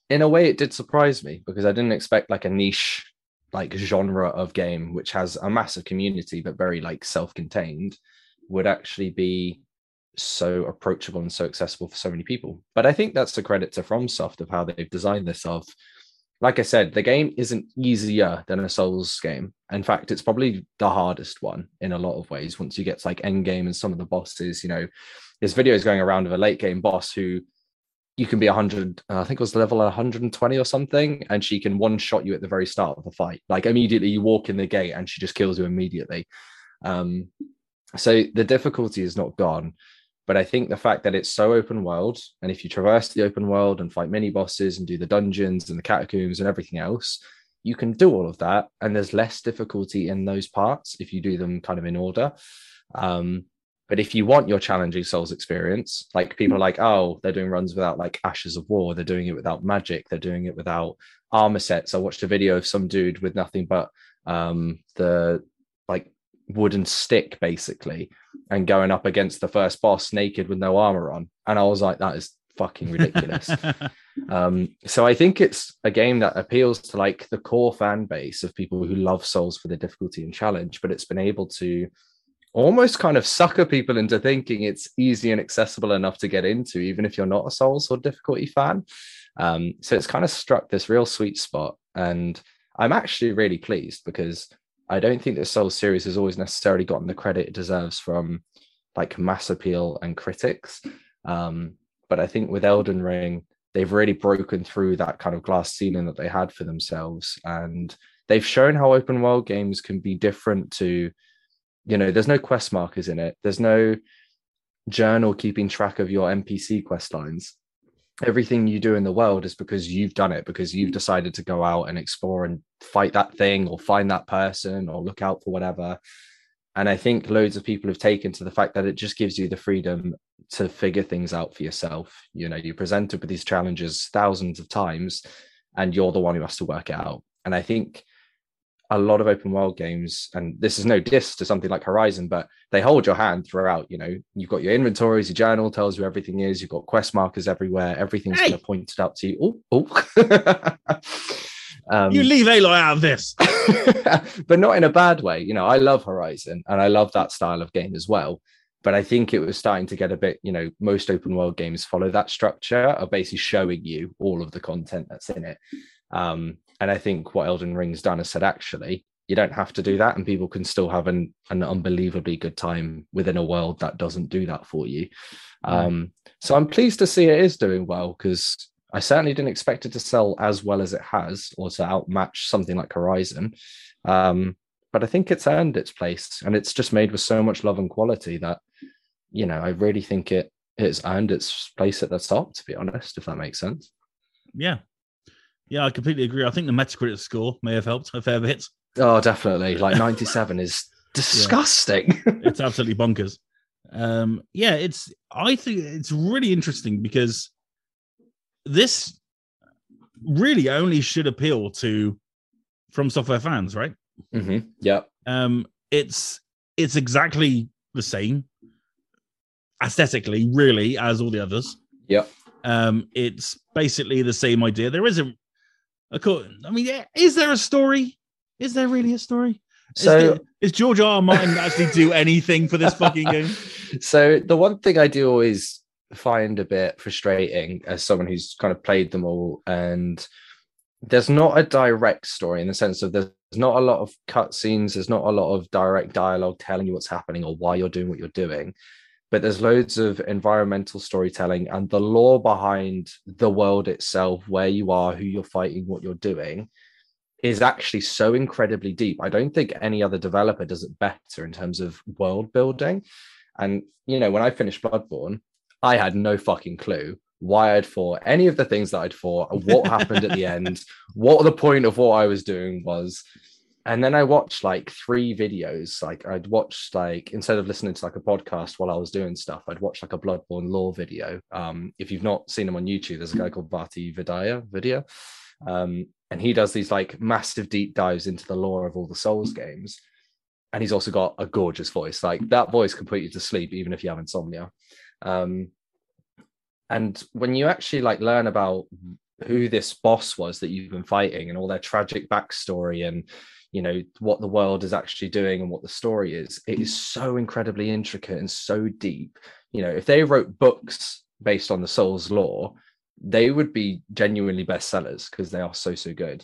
in a way, it did surprise me because I didn't expect like a niche like genre of game, which has a massive community but very like self-contained, would actually be so approachable and so accessible for so many people. But I think that's a credit to FromSoft of how they've designed this. Of like I said, the game isn't easier than a Souls game. In fact, it's probably the hardest one in a lot of ways. Once you get to like end game and some of the bosses, you know, this video is going around of a late game boss who you can be 100 uh, i think it was level 120 or something and she can one shot you at the very start of the fight like immediately you walk in the gate and she just kills you immediately um so the difficulty is not gone but i think the fact that it's so open world and if you traverse the open world and fight mini bosses and do the dungeons and the catacombs and everything else you can do all of that and there's less difficulty in those parts if you do them kind of in order um but if you want your challenging Souls experience, like people are like, oh, they're doing runs without like Ashes of War, they're doing it without magic, they're doing it without armor sets. I watched a video of some dude with nothing but um, the like wooden stick basically and going up against the first boss naked with no armor on. And I was like, that is fucking ridiculous. um, so I think it's a game that appeals to like the core fan base of people who love Souls for the difficulty and challenge, but it's been able to almost kind of sucker people into thinking it's easy and accessible enough to get into, even if you're not a Souls or difficulty fan. Um, so it's kind of struck this real sweet spot. And I'm actually really pleased because I don't think the Souls series has always necessarily gotten the credit it deserves from like mass appeal and critics. Um, but I think with Elden Ring, they've really broken through that kind of glass ceiling that they had for themselves. And they've shown how open world games can be different to you know there's no quest markers in it there's no journal keeping track of your npc quest lines everything you do in the world is because you've done it because you've mm. decided to go out and explore and fight that thing or find that person or look out for whatever. And i think loads of people have taken to the fact that it just gives you the freedom to figure things out for yourself. You know you're presented with these challenges thousands of times and you're the one who has to work it out. And i think a lot of open world games, and this is no diss to something like Horizon, but they hold your hand throughout. You know, you've got your inventories, your journal tells you everything is, you've got quest markers everywhere, everything's hey! kind of pointed out to you. Oh, oh. um, you leave Aloy out of this, but not in a bad way. You know, I love Horizon and I love that style of game as well. But I think it was starting to get a bit, you know, most open world games follow that structure of basically showing you all of the content that's in it. Um, and I think what Elden Ring's done is said, actually, you don't have to do that, and people can still have an, an unbelievably good time within a world that doesn't do that for you. Mm. Um, so I'm pleased to see it is doing well because I certainly didn't expect it to sell as well as it has or to outmatch something like Horizon. Um, but I think it's earned its place and it's just made with so much love and quality that, you know, I really think it it's earned its place at the top, to be honest, if that makes sense. Yeah, yeah, I completely agree. I think the Metacritic score may have helped a fair bit. Oh, definitely. Like 97 is disgusting. Yeah. it's absolutely bonkers. Um, yeah, it's I think it's really interesting because this really only should appeal to from software fans, right? Mm-hmm. Yeah. Um, it's it's exactly the same aesthetically, really, as all the others. Yeah. Um, it's basically the same idea. There isn't I mean, is there a story? Is there really a story? So is, there, is George R. R. Martin actually do anything for this fucking game? So the one thing I do always find a bit frustrating as someone who's kind of played them all, and there's not a direct story in the sense of there's not a lot of cutscenes, there's not a lot of direct dialogue telling you what's happening or why you're doing what you're doing but there's loads of environmental storytelling and the lore behind the world itself, where you are, who you're fighting, what you're doing, is actually so incredibly deep. I don't think any other developer does it better in terms of world building. And you know, when I finished Bloodborne, I had no fucking clue why I'd fought any of the things that I'd fought, what happened at the end, what the point of what I was doing was and then I watched like three videos. Like I'd watched like instead of listening to like a podcast while I was doing stuff, I'd watch like a Bloodborne lore video. Um, if you've not seen him on YouTube, there's a guy called VaatiVidya video. Um, and he does these like massive deep dives into the lore of all the Souls games. And he's also got a gorgeous voice. Like that voice can put you to sleep, even if you have insomnia. Um, and when you actually like learn about who this boss was that you've been fighting and all their tragic backstory and you know what the world is actually doing and what the story is it is so incredibly intricate and so deep. You know if they wrote books based on the souls lore they would be genuinely bestsellers because they are so so good.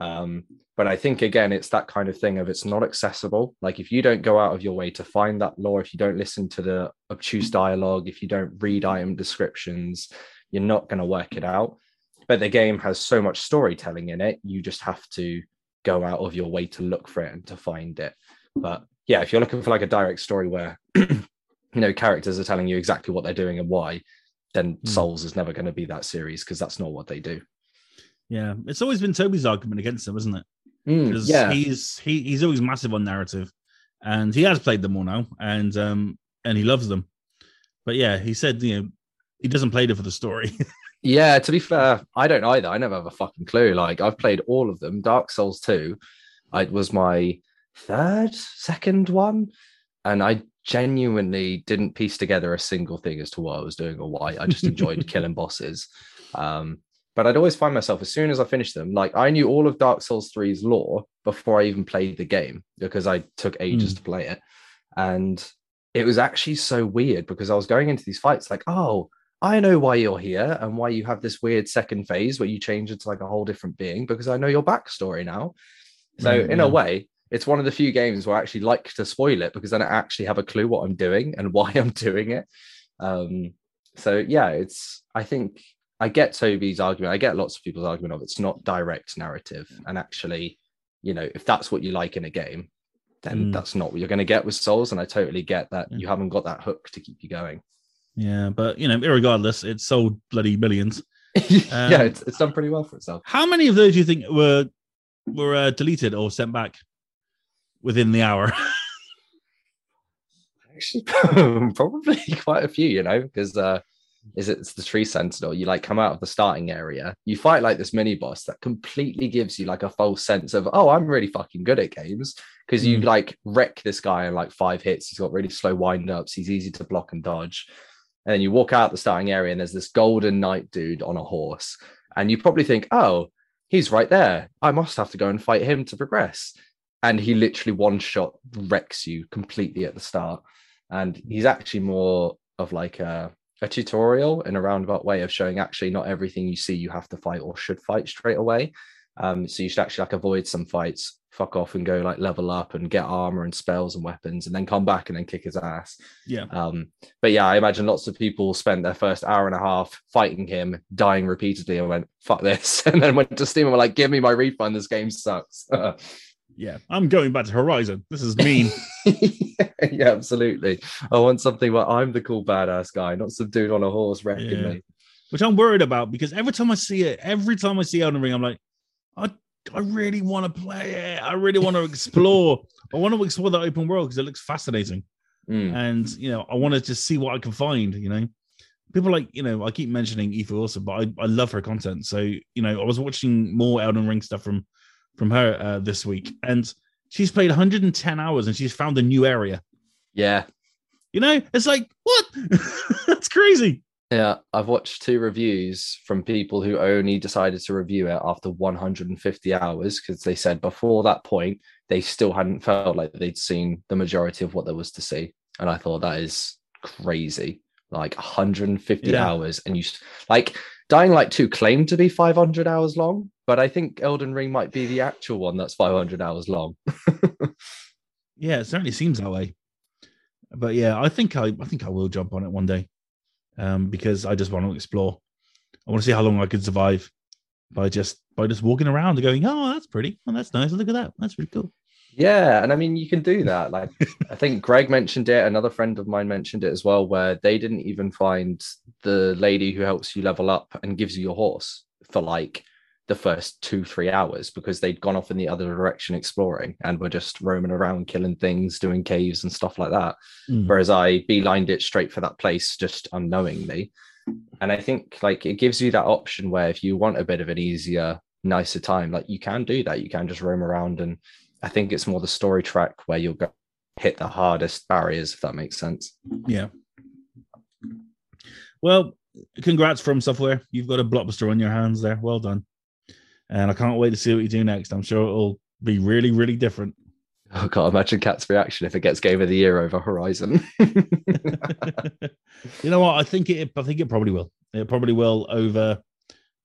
Um, but i think again it's that kind of thing of it's not accessible. Like if you don't go out of your way to find that lore if you don't listen to the obtuse dialogue if you don't read item descriptions you're not going to work it out. But the game has so much storytelling in it you just have to go out of your way to look for it and to find it but yeah if you're looking for like a direct story where you know characters are telling you exactly what they're doing and why then Hmm. souls is never going to be that series because that's not what they do Yeah, it's always been Toby's argument against them, isn't it? Mm, Because yeah he's he, he's always massive on narrative, and he has played them all now, and um and he loves them. But yeah, he said you know he doesn't play them for the story. Yeah, to be fair, I don't either. I never have a fucking clue. Like I've played all of them. Dark Souls 2, it was my third, second one. And I genuinely didn't piece together a single thing as to what I was doing or why. I just enjoyed killing bosses. Um, but I'd always find myself as soon as I finished them, like I knew all of Dark Souls 3's lore before I even played the game because I took ages Mm. to play it. And it was actually so weird because I was going into these fights like, oh, I know why you're here and why you have this weird second phase where you change into like a whole different being because I know your backstory now. So Right, in yeah. a way, it's one of the few games where I actually like to spoil it because then I actually have a clue what I'm doing and why I'm doing it. Um, so yeah, it's I think I get Toby's argument. I get lots of people's argument of it's not direct narrative. And actually, you know, if that's what you like in a game, then Mm. that's not what you're going to get with Souls. And I totally get that Yeah. you haven't got that hook to keep you going. Yeah, but you know, irregardless, it sold bloody millions. yeah, Um, it's, it's done pretty well for itself. How many of those do you think were were uh, deleted or sent back within the hour? Actually, probably quite a few, you know, because uh, is it- it's the tree sentinel? You like come out of the starting area, you fight like this mini boss that completely gives you like a false sense of, oh, I'm really fucking good at games because you Mm. like wreck this guy in like five hits. He's got really slow wind ups. He's easy to block and dodge. And then you walk out the starting area and there's this golden knight dude on a horse, and you probably think, oh, he's right there. I must have to go and fight him to progress. And he literally one shot wrecks you completely at the start. And he's actually more of like a, a tutorial in a roundabout way of showing actually not everything you see you have to fight or should fight straight away. Um, so you should actually like avoid some fights, fuck off and go like level up and get armor and spells and weapons, and then come back and then kick his ass. yeah, Um, but yeah, I imagine lots of people spent their first hour and a half fighting him, dying repeatedly, and went, fuck this. And then went to Steam and were like, give me my refund. This game sucks. yeah. I'm going back to Horizon. This is mean. yeah, absolutely. I want something where I'm the cool badass guy, not some dude on a horse wrecking Yeah. me. which I'm worried about because every time I see it, every time I see Elden Ring, I'm like, I, I really want to play it. I really want to explore. I want to explore the open world because it looks fascinating, Mm. and you know, I want to just see what I can find. You know, people like you know, I keep mentioning Aoife also, but I, I love her content. So you know, I was watching more Elden Ring stuff from from her uh, this week, and she's played 110 hours and she's found a new area. Yeah. You know, it's like what? That's crazy. Yeah, I've watched two reviews from people who only decided to review it after 150 hours because they said before that point they still hadn't felt like they'd seen the majority of what there was to see. And I thought that is crazy. Like 150 Yeah. hours, and you like Dying Light 2 claimed to be 500 hours long, but I think Elden Ring might be the actual one that's 500 hours long. Yeah, it certainly seems that way. But yeah, I think I, I think I will jump on it one day, um, because I just want to explore. I want to see how long I could survive by just by just walking around and going, oh, that's pretty, oh, that's nice. Look at that, that's really cool. Yeah, and I mean you can do that. Like I think Greg mentioned it, another friend of mine mentioned it as well, where they didn't even find the lady who helps you level up and gives you your horse for like the first two, three hours because they'd gone off in the other direction exploring and were just roaming around killing things, doing caves and stuff like that. Mm. Whereas I beelined it straight for that place just unknowingly. And I think like it gives you that option where if you want a bit of an easier, nicer time, like you can do that. You can just roam around and I think it's more the story track where you'll go hit the hardest barriers, if that makes sense. Yeah. Well, congrats from software. You've got a blockbuster on your hands there. Well done. And I can't wait to see what you do next. I'm sure it'll be really, really different. I can't imagine Kat's reaction if it gets Game of the Year over Horizon. you know what? I think it. I think it probably will. It probably will over.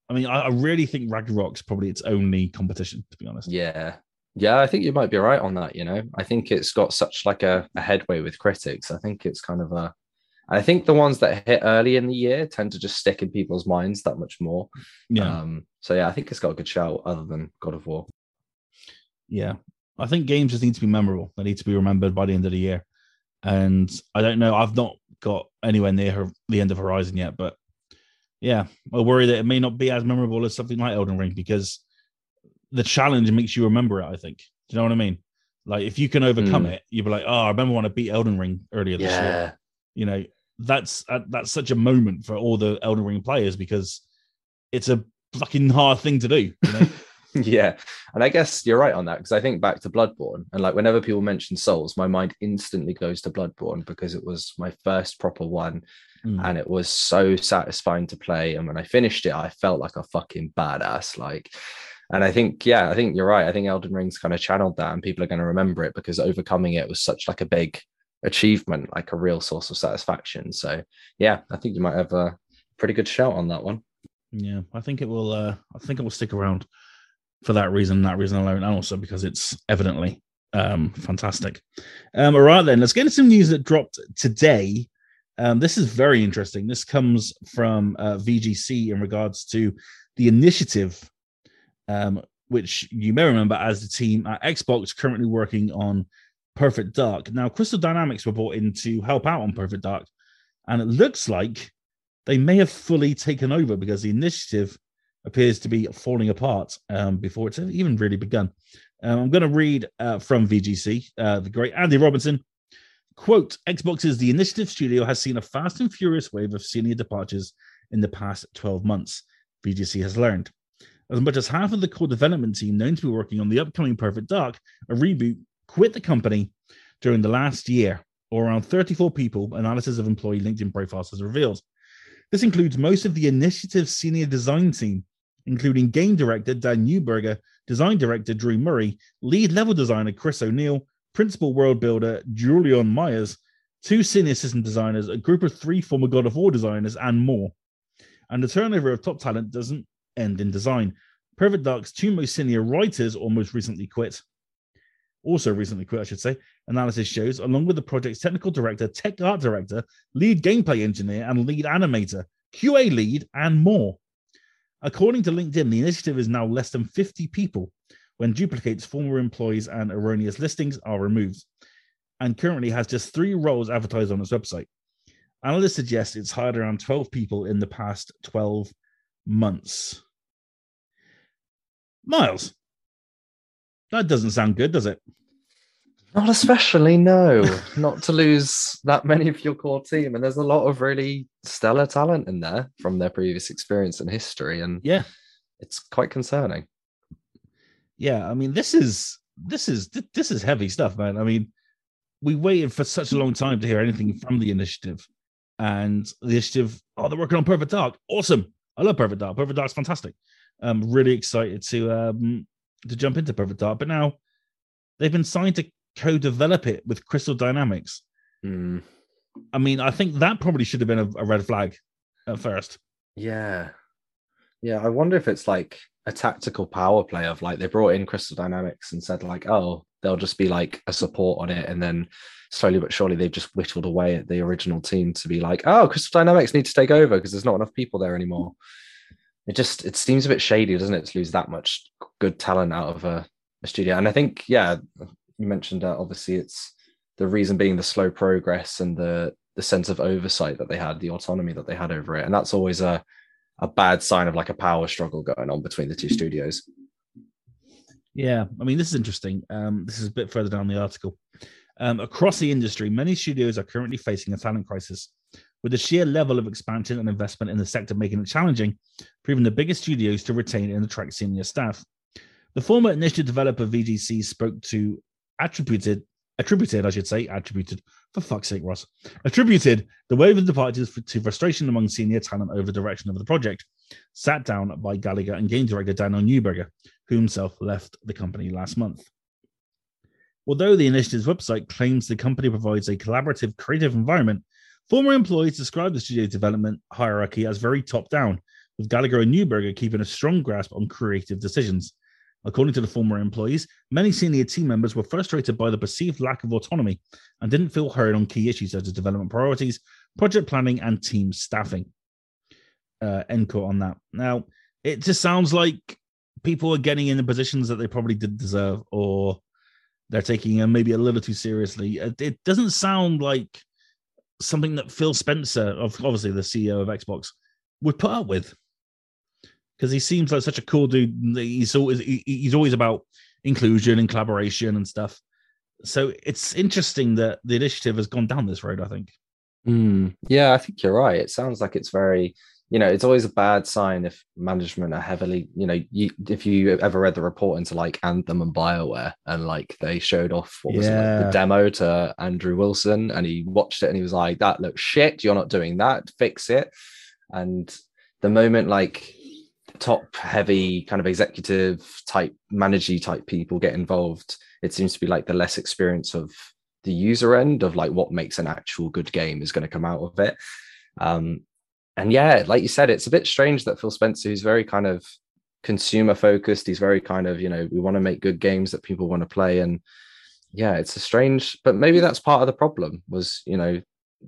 I mean, I, I really think Ragnarok's probably its only competition. To be honest. Yeah, yeah, I think you might be right on that. You know, I think it's got such like a, a headway with critics. I think it's kind of a. I think the ones that hit early in the year tend to just stick in people's minds that much more. Yeah. Um, so yeah, I think it's got a good shout other than God of War. Yeah. I think games just need to be memorable. They need to be remembered by the end of the year. And I don't know. I've not got anywhere near her, the end of Horizon yet, but yeah, I worry that it may not be as memorable as something like Elden Ring because the challenge makes you remember it. I think. Do you know what I mean? Like if you can overcome Mm. it, you'll be like, "Oh, I remember when I beat Elden Ring earlier this year." Yeah, You know, that's uh, that's such a moment for all the Elden Ring players because it's a fucking hard thing to do. You know? yeah, and I guess you're right on that because I think back to Bloodborne, and like whenever people mention Souls, my mind instantly goes to Bloodborne because it was my first proper one, Mm. and it was so satisfying to play. And when I finished it, I felt like a fucking badass. Like, and I think, yeah, I think you're right. I think Elden Ring's kind of channeled that, and people are going to remember it because overcoming it was such like a big achievement, like a real source of satisfaction. So, yeah, I think you might have a pretty good shout on that one. Yeah, I think it will. Uh, I think it will stick around for that reason, that reason alone, and also because it's evidently um, fantastic. Um, all right, then let's get into some news that dropped today. Um, this is very interesting. This comes from uh, VGC in regards to the initiative, um, which you may remember as the team at Xbox currently working on Perfect Dark. Now, Crystal Dynamics were brought in to help out on Perfect Dark, and it looks like they may have fully taken over because the initiative appears to be falling apart um, before it's even really begun. Um, I'm going to read uh, from VGC, uh, the great Andy Robinson. Quote Xbox's The Initiative Studio has seen a fast and furious wave of senior departures in the past 12 months, VGC has learned. As much as half of the core development team known to be working on the upcoming Perfect Dark, a reboot, quit the company during the last year, or around 34 people, analysis of employee LinkedIn profiles has revealed. This includes most of the initiative's senior design team, including game director Dan Neuburger, design director Drew Murray, lead level designer Chris O'Neill, principal world builder Julian Myers, two senior system designers, a group of three former God of War designers, and more. And the turnover of top talent doesn't end in design. Perfect Dark's two most senior writers almost recently quit. Also recently quit, I should say. Analysis shows, along with the project's technical director, tech art director, lead gameplay engineer, and lead animator, QA lead, and more. According to LinkedIn, the initiative is now less than 50 people when duplicates, former employees, and erroneous listings are removed, and currently has just three roles advertised on its website. Analysts suggest it's hired around 12 people in the past 12 months. Miles, that doesn't sound good, does it? Not especially, no. Not to lose that many of your core team. And there's a lot of really stellar talent in there from their previous experience and history. And Yeah. it's quite concerning. Yeah, I mean, this is this is this is heavy stuff, man. I mean, we waited for such a long time to hear anything from the initiative, and the initiative. Oh, they're working on Perfect Dark. Awesome! I love Perfect Dark. Perfect Dark's fantastic. I'm really excited to um to jump into Perfect Dark, but now they've been signed to co-develop it with Crystal Dynamics. Mm, I mean, I think that probably should have been a, a red flag at first. yeah. Yeah. I wonder if it's like a tactical power play of like they brought in Crystal Dynamics and said, like, oh, they'll just be like a support on it. And then slowly but surely they've just whittled away at the original team to be like, oh, Crystal Dynamics need to take over because there's not enough people there anymore. It just it seems a bit shady, doesn't it, to lose that much good talent out of a, a studio? And I think, yeah, you mentioned that obviously it's the reason being the slow progress and the the sense of oversight that they had, the autonomy that they had over it. And that's always a a bad sign of like a power struggle going on between the two studios. Yeah, I mean, this is interesting. Um, this is a bit further down the article. Um, across the industry, many studios are currently facing a talent crisis, with the sheer level of expansion and investment in the sector making it challenging, proving the biggest studios to retain and attract senior staff. The former initiative developer VGC spoke to attributed attributed, I should say, attributed, for fuck's sake, Ross, attributed the wave of departures to frustration among senior talent over the direction of the project, sat down by Gallagher and game director Daniel Neuburger, who himself left the company last month. Although the initiative's website claims the company provides a collaborative, creative environment, former employees describe the studio's development hierarchy as very top down, with Gallagher and Neuburger keeping a strong grasp on creative decisions. According to the former employees, many senior team members were frustrated by the perceived lack of autonomy and didn't feel heard on key issues such as development priorities, project planning, and team staffing. Uh, end quote on that. Now, it just sounds like people are getting in the positions that they probably did deserve, or they're taking it maybe a little too seriously. It, it doesn't sound like something that Phil Spencer, of obviously the CEO of Xbox, would put up with because he seems like such a cool dude. He's always he's always about inclusion and collaboration and stuff. So it's interesting that the initiative has gone down this road. I think. Mm, yeah, I think you're right. It sounds like it's very, you know, it's always a bad sign if management are heavily, you know, you, if you ever read the report into like Anthem and Bioware, and like they showed off what was yeah. it, like, the demo to Andrew Wilson, and he watched it and he was like, "That looks shit. You're not doing that. Fix it." And the moment like top heavy kind of executive type manager type people get involved it seems to be like the less experience of the user end of like what makes an actual good game is going to come out of it um and yeah like you said it's a bit strange that phil spencer who's very kind of consumer focused. He's very kind of you know we want to make good games that people want to play. And yeah it's a strange but maybe that's part of the problem was you know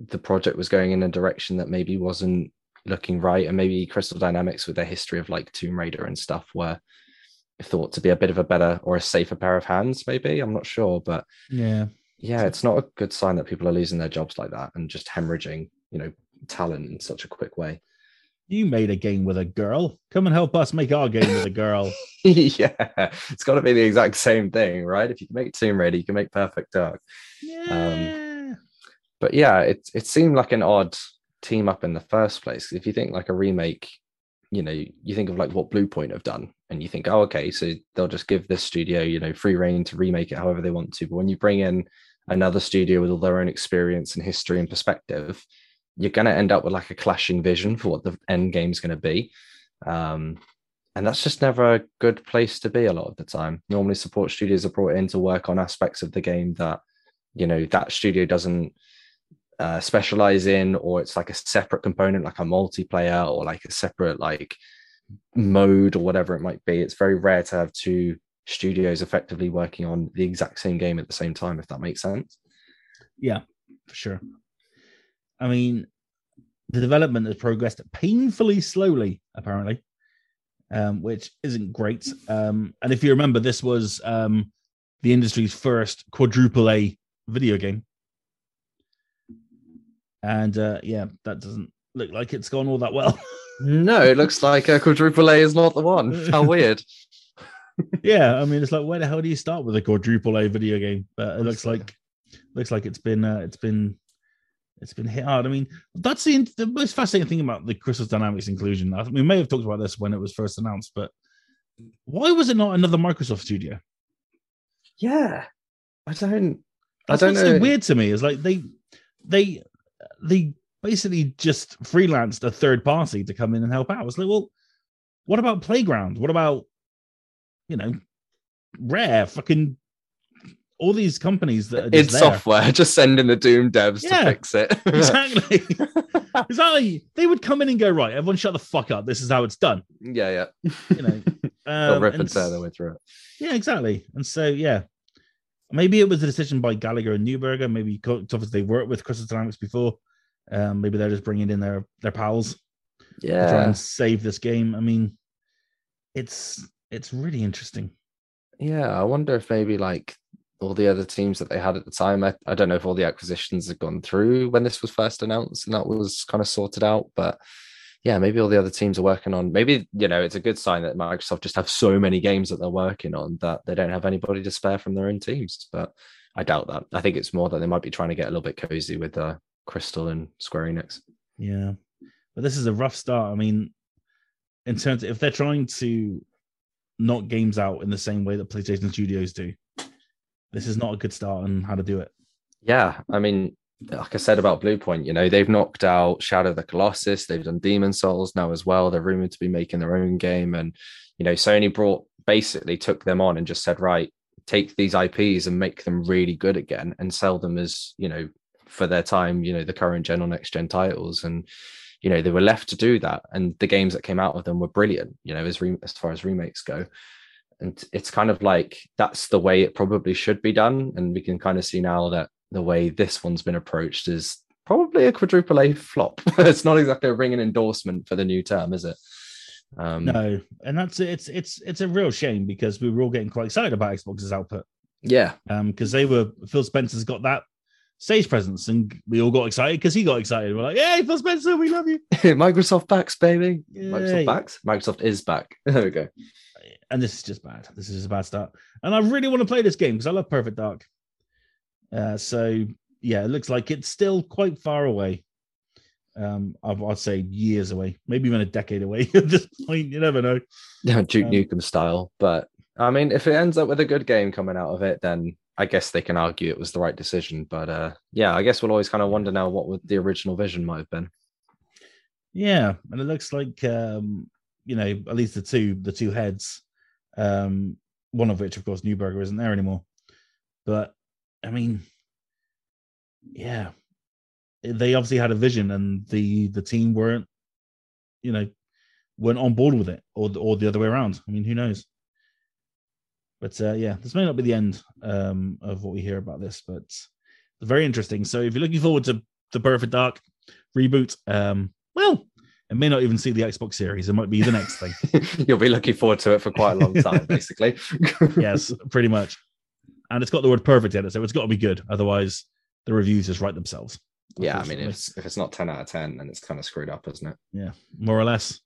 the project was going in a direction that maybe wasn't looking right, and maybe Crystal Dynamics with their history of like Tomb Raider and stuff were thought to be a bit of a better or a safer pair of hands. Maybe. I'm not sure, but yeah, yeah, it's not a good sign that people are losing their jobs like that and just hemorrhaging, you know, talent in such a quick way. You made a game with a girl. Come and help us make our game with a girl. yeah, it's got to be the exact same thing, right? If you can make Tomb Raider, you can make Perfect Dark. Yeah. Um, but yeah, it it seemed like an odd team up in the first place. If you think like a remake, you know, you think of like what Bluepoint have done, and you think, oh, okay, so they'll just give this studio, you know, free reign to remake it however they want to. But when you bring in another studio with all their own experience and history and perspective, you're going to end up with like a clashing vision for what the end game is going to be. Um, and that's just never a good place to be a lot of the time. Normally, support studios are brought in to work on aspects of the game that, you know, that studio doesn't uh, specialize in, or it's like a separate component, like a multiplayer or like a separate like mode or whatever it might be. It's very rare to have two studios effectively working on the exact same game at the same time, if that makes sense. Yeah, for sure. I mean, the development has progressed painfully slowly, apparently, um, which isn't great. Um, and if you remember, this was um, the industry's first quadruple A video game. And uh, yeah, that doesn't look like it's gone all that well. no, it looks like a quadruple A is not the one. How weird. yeah, I mean, it's like where the hell do you start with a quadruple A video game? But it looks like looks like it's been uh, it's been it's been hit hard. I mean, that's the the most fascinating thing about the Crystal Dynamics inclusion. I think we may have talked about this when it was first announced, but why was it not another Microsoft studio? Yeah, I don't. That's I don't know. So weird to me. Is like they they they basically just freelanced a third party to come in and help out. I was like, well, what about Playground? What about, you know, Rare? Fucking all these companies that are in software, just sending the Doom devs yeah, to fix it. exactly. exactly. They would come in and go, right, everyone shut the fuck up. This is how it's done. Yeah, yeah. You know, um, they'll rip and, and tear their way through it. Yeah, exactly. And so, yeah, Maybe it was a decision by Gallagher and Neuburger. Maybe obviously they worked with Crystal Dynamics before. Um, maybe they're just bringing in their their pals. Yeah, to try and save this game. I mean, it's it's really interesting. Yeah, I wonder if maybe like all the other teams that they had at the time. I, I don't know if all the acquisitions had gone through when this was first announced and that was kind of sorted out, but yeah, maybe all the other teams are working on. Maybe you know it's a good sign that Microsoft just have so many games that they're working on that they don't have anybody to spare from their own teams. But I doubt that. I think it's more that they might be trying to get a little bit cozy with uh, Crystal and Square Enix. Yeah, but this is a rough start. I mean, in terms of, if they're trying to knock games out in the same way that PlayStation Studios do, this is not a good start on how to do it. Yeah, I mean, like I said about Blue Point, you know, they've knocked out Shadow of the Colossus, they've done Demon Souls now as well. They're rumored to be making their own game, and you know, Sony brought basically took them on and just said, right, take these IPs and make them really good again and sell them as you know for their time, you know, the current gen or next gen titles, and you know they were left to do that, and the games that came out of them were brilliant, you know, as re- as far as remakes go and it's kind of like that's the way it probably should be done. And we can kind of see now that the way this one's been approached is probably a quadruple a flop. It's not exactly a ringing endorsement for the new term is it? Um no and that's it's it's it's a real shame because we were all getting quite excited about xbox's output. Yeah. Um because they were phil spencer's got that stage presence and we all got excited because he got excited. We're like hey phil spencer we love you. Microsoft backs baby. Yeah. microsoft backs? Microsoft is back. There we go and this is just bad. This is just a bad start. And I really want to play this game because I love Perfect Dark. Uh, so yeah, it looks like it's still quite far away. Um, I'd say years away, maybe even a decade away at this point. You never know. Yeah, Duke um, Nukem style. But I mean, if it ends up with a good game coming out of it, then I guess they can argue it was the right decision. But uh, yeah, I guess we'll always kind of wonder now what would the original vision might have been. Yeah, and it looks like um, you know at least the two the two heads um, one of which, of course, Neuburger isn't there anymore. But I mean, yeah, they obviously had a vision, and the the team weren't, you know, weren't on board with it, or or the other way around. I mean, who knows? But uh, yeah, this may not be the end um, of what we hear about this, but very interesting. So if you're looking forward to the Perfect Dark reboot, um, well, and may not even see the Xbox Series. It might be the next thing. You'll be looking forward to it for quite a long time, basically. yes, pretty much. And it's got the word perfect in it, so it's got to be good. Otherwise, the reviews just write themselves. Yeah, I mean, if it's, if it's not 10 out of 10, then it's kind of screwed up, isn't it? Yeah, more or less.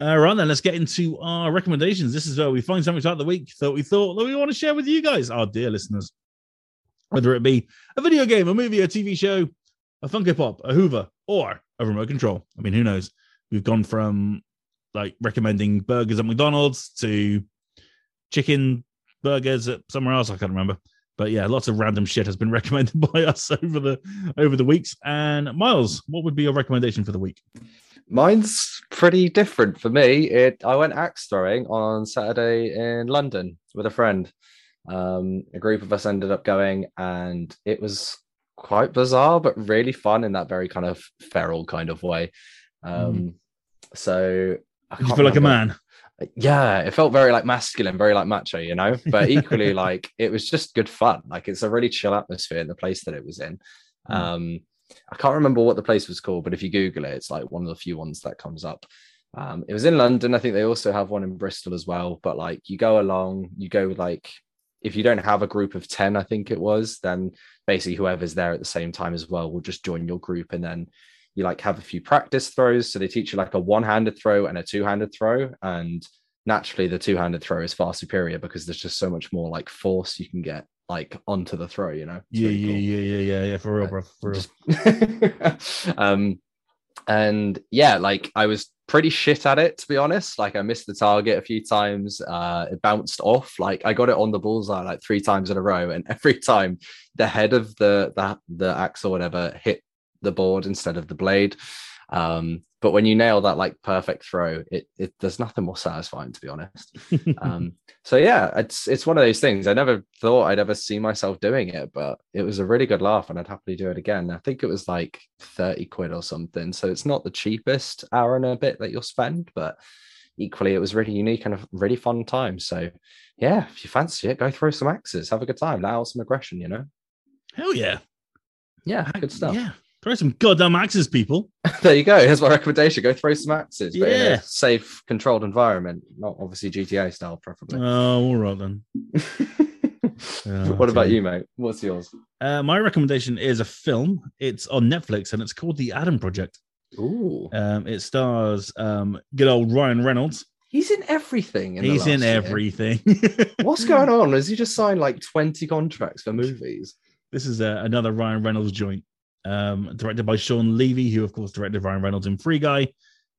All right, then let's get into our recommendations. This is where we find something throughout the week that we thought that we want to share with you guys, our dear listeners. Whether it be a video game, a movie, a TV show, a Funko Pop, a Hoover, or a remote control. I mean, who knows? We've gone from like recommending burgers at McDonald's to chicken burgers at somewhere else. I can't remember. But yeah, lots of random shit has been recommended by us over the over the weeks. And Miles, what would be your recommendation for the week? Mine's pretty different for me. It I went axe throwing on Saturday in London with a friend. Um, a group of us ended up going, and it was quite bizarre, but really fun in that very kind of feral kind of way. Um, mm. So I you feel remember. like a man. Yeah, it felt very like masculine, very like macho, you know. But equally, like it was just good fun. Like it's a really chill atmosphere in the place that it was in. Mm. Um, I can't remember what the place was called, but if you Google it, it's like one of the few ones that comes up. Um, it was in London. I think they also have one in Bristol as well. But like you go along, you go like if you don't have a group of 10, I think it was, then basically whoever's there at the same time as well will just join your group and then you like have a few practice throws. So they teach you like a one-handed throw and a two-handed throw. And naturally the two-handed throw is far superior because there's just so much more like force you can get like onto the throw, you know? yeah, really yeah, cool. yeah, yeah, yeah, yeah, for real, bro. For real. Um and yeah, like I was pretty shit at it to be honest. Like I missed the target a few times. Uh, it bounced off. Like I got it on the bullseye like three times in a row, and every time the head of the the, the axe or whatever hit the board instead of the blade. Um, but when you nail that like perfect throw, it, it there's nothing more satisfying to be honest. um, so yeah, it's it's one of those things. I never thought I'd ever see myself doing it, but it was a really good laugh, and I'd happily do it again. I think it was like thirty quid or something, so it's not the cheapest hour and a bit that you'll spend, but equally it was really unique and a really fun time. So yeah, if you fancy it, go throw some axes, have a good time, let out some aggression, you know. Hell yeah. Yeah, good stuff. Yeah. Throw some goddamn axes, people. there you go. Here's my recommendation. Go throw some axes, but yeah. in a safe, controlled environment. Not obviously GTA style, preferably. Oh, all right then. oh, what about you, mate? What's yours? Uh, my recommendation is a film. It's on Netflix and it's called The Adam Project. Ooh. Um, it stars um, good old Ryan Reynolds. He's in everything. In He's in everything. What's going on? Has he just signed like 20 contracts for movies? This is uh, another Ryan Reynolds joint um, directed by Shawn Levy, who of course directed Ryan Reynolds in Free Guy,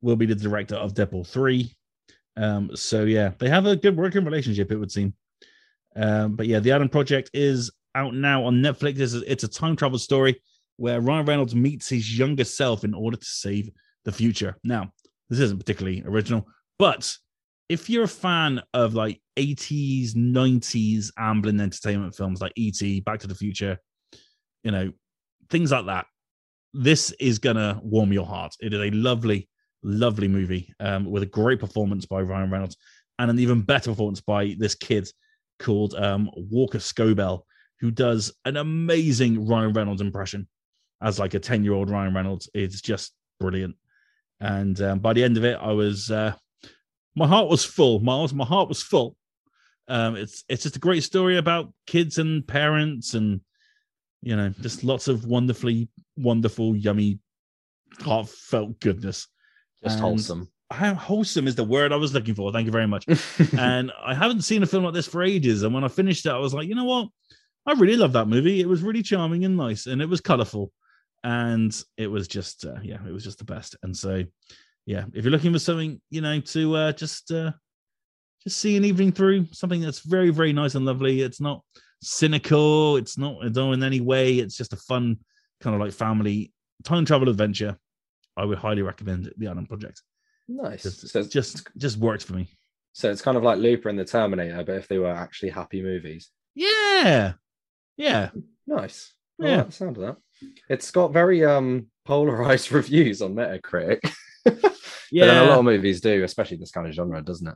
will be the director of Deadpool 3. Um, so yeah, they have a good working relationship, it would seem. Um, but yeah, the Adam Project is out now on Netflix. It's a, it's a time travel story where Ryan Reynolds meets his younger self in order to save the future. Now, this isn't particularly original, but if you're a fan of like 80s, 90s Amblin entertainment films like E.T., Back to the Future, you know, things like that, this is gonna warm your heart. It is a lovely, lovely movie um, with a great performance by Ryan Reynolds and an even better performance by this kid called um, Walker Scobell, who does an amazing Ryan Reynolds impression as like a 10 year old Ryan Reynolds. It's just brilliant. And um, by the end of it, I was, uh, my heart was full, Miles. My heart was full. Um, it's it's just a great story about kids and parents, and you know, just lots of wonderfully wonderful, yummy, heartfelt goodness. Just And wholesome. How wholesome is the word I was looking for. Thank you very much. and I haven't seen a film like this for ages. And when I finished it, I was like, you know what? I really love that movie. It was really charming and nice, and it was colorful, and it was just, uh, yeah, it was just the best. And so, yeah, if you're looking for something, you know, to uh, just uh, just see an evening through, something that's very, very nice and lovely. It's not cynical. It's not dull in any way. It's just a fun kind of like family time travel adventure. I would highly recommend the Adam Project. nice. Just, So, it's- just, just worked for me. so it's kind of like Looper and the Terminator, but if they were actually happy movies. Yeah, yeah. Nice. I Yeah. like sound of that. It's got very um polarized reviews on Metacritic. Yeah, a lot of movies do, especially this kind of genre, doesn't it?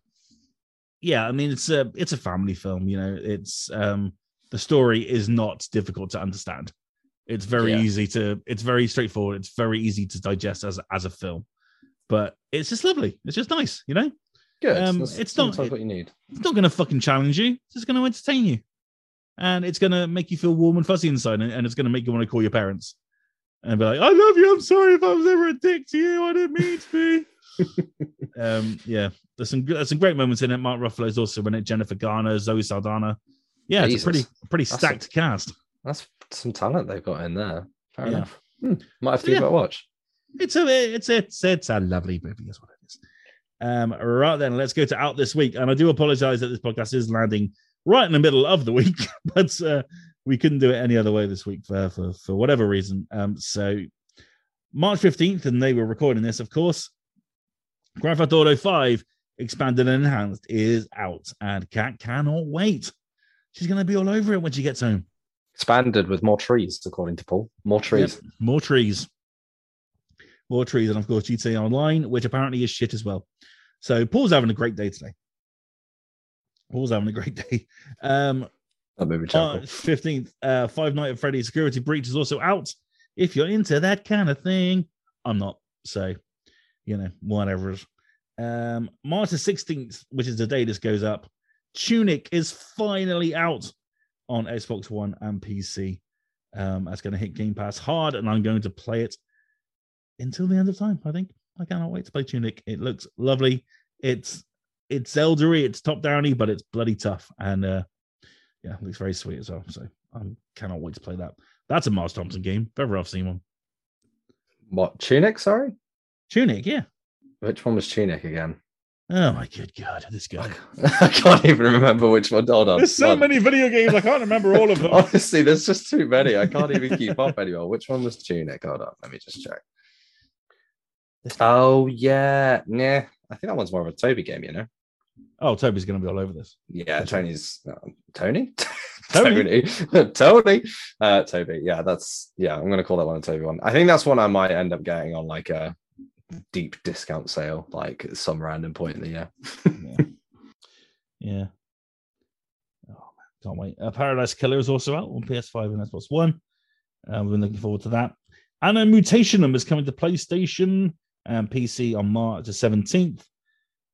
yeah. I mean, it's a it's a family film. You know, it's um the story is not difficult to understand. It's very Yeah. easy to. It's very straightforward. It's very easy to digest as as a film, but it's just lovely. It's just nice. You know, Good. Um, That's it's not- sometimes what you need. it's not going to fucking challenge you. It's just going to entertain you, and it's going to make you feel warm and fuzzy inside, and, and it's going to make you want to call your parents and be like, "I love you. I'm sorry if I was ever a dick to you. I didn't mean to be." um, yeah, there's some there's some great moments in it. Mark Ruffalo's also in it. Jennifer Garner, Zoe Saldana. Yeah, it's a Jesus. pretty pretty That's a- stacked cast. That's some talent they've got in there. Fair Yeah. enough. Hmm. Might have to So, give yeah. it a watch. It's a it's it's it's a lovely movie, is what it is. Um, right then, let's go to out this week. And I do apologize that this podcast is landing right in the middle of the week, but uh, we couldn't do it any other way this week for for, for whatever reason. Um, so March 15th, and they were recording this, of course. Grand Theft Auto 5 expanded and enhanced is out, and Kat cannot wait. She's gonna be all over it when she gets home. Expanded with more trees, according to Paul. More trees. Yep, more trees. More trees. And of course, GTA Online, which apparently is shit as well. So Paul's having a great day today. Paul's having a great day. Um, That movie terrible. 15th, uh, Five Night at Freddy's Security Breach is also out. If you're into that kind of thing, I'm not. So, you know, whatever. Um, March the 16th, which is the day this goes up, Tunic is finally out on Xbox One and PC. Um, that's going to hit Game Pass hard, and I'm going to play it until the end of time. I think I cannot wait to play Tunic. It looks lovely. It's it's Zeldery, it's top downy, but it's bloody tough, and uh, yeah, looks very sweet as well. So I cannot wait to play that. That's a Mars Thompson game. If ever I've seen one. What Tunic? Sorry, Tunic, yeah. which one was Tunic again? Oh my good god, this guy. I can't even remember which one. Hold on. There's so Hold many video games, I can't remember all of them. Honestly, there's just too many. I can't even keep up anymore. Which one was Tunic? Hold on, let me just check. Oh yeah, yeah. I think that one's more of a Toby game, you know. Oh, Toby's gonna be all over this. Yeah, Which one? Tony's uh, Tony. Tony? Tony, Tony, uh, Toby. Yeah, that's yeah. I'm gonna call that one a Toby one. I think that's one I might end up getting on like a deep discount sale, like at some random point in the year. yeah. yeah. Oh man, can't wait. Uh, Paradise Killer is also out on PS5 and Xbox One. Uh, we've been looking forward to that. And a Mutationum is coming to PlayStation and PC on March the 17th.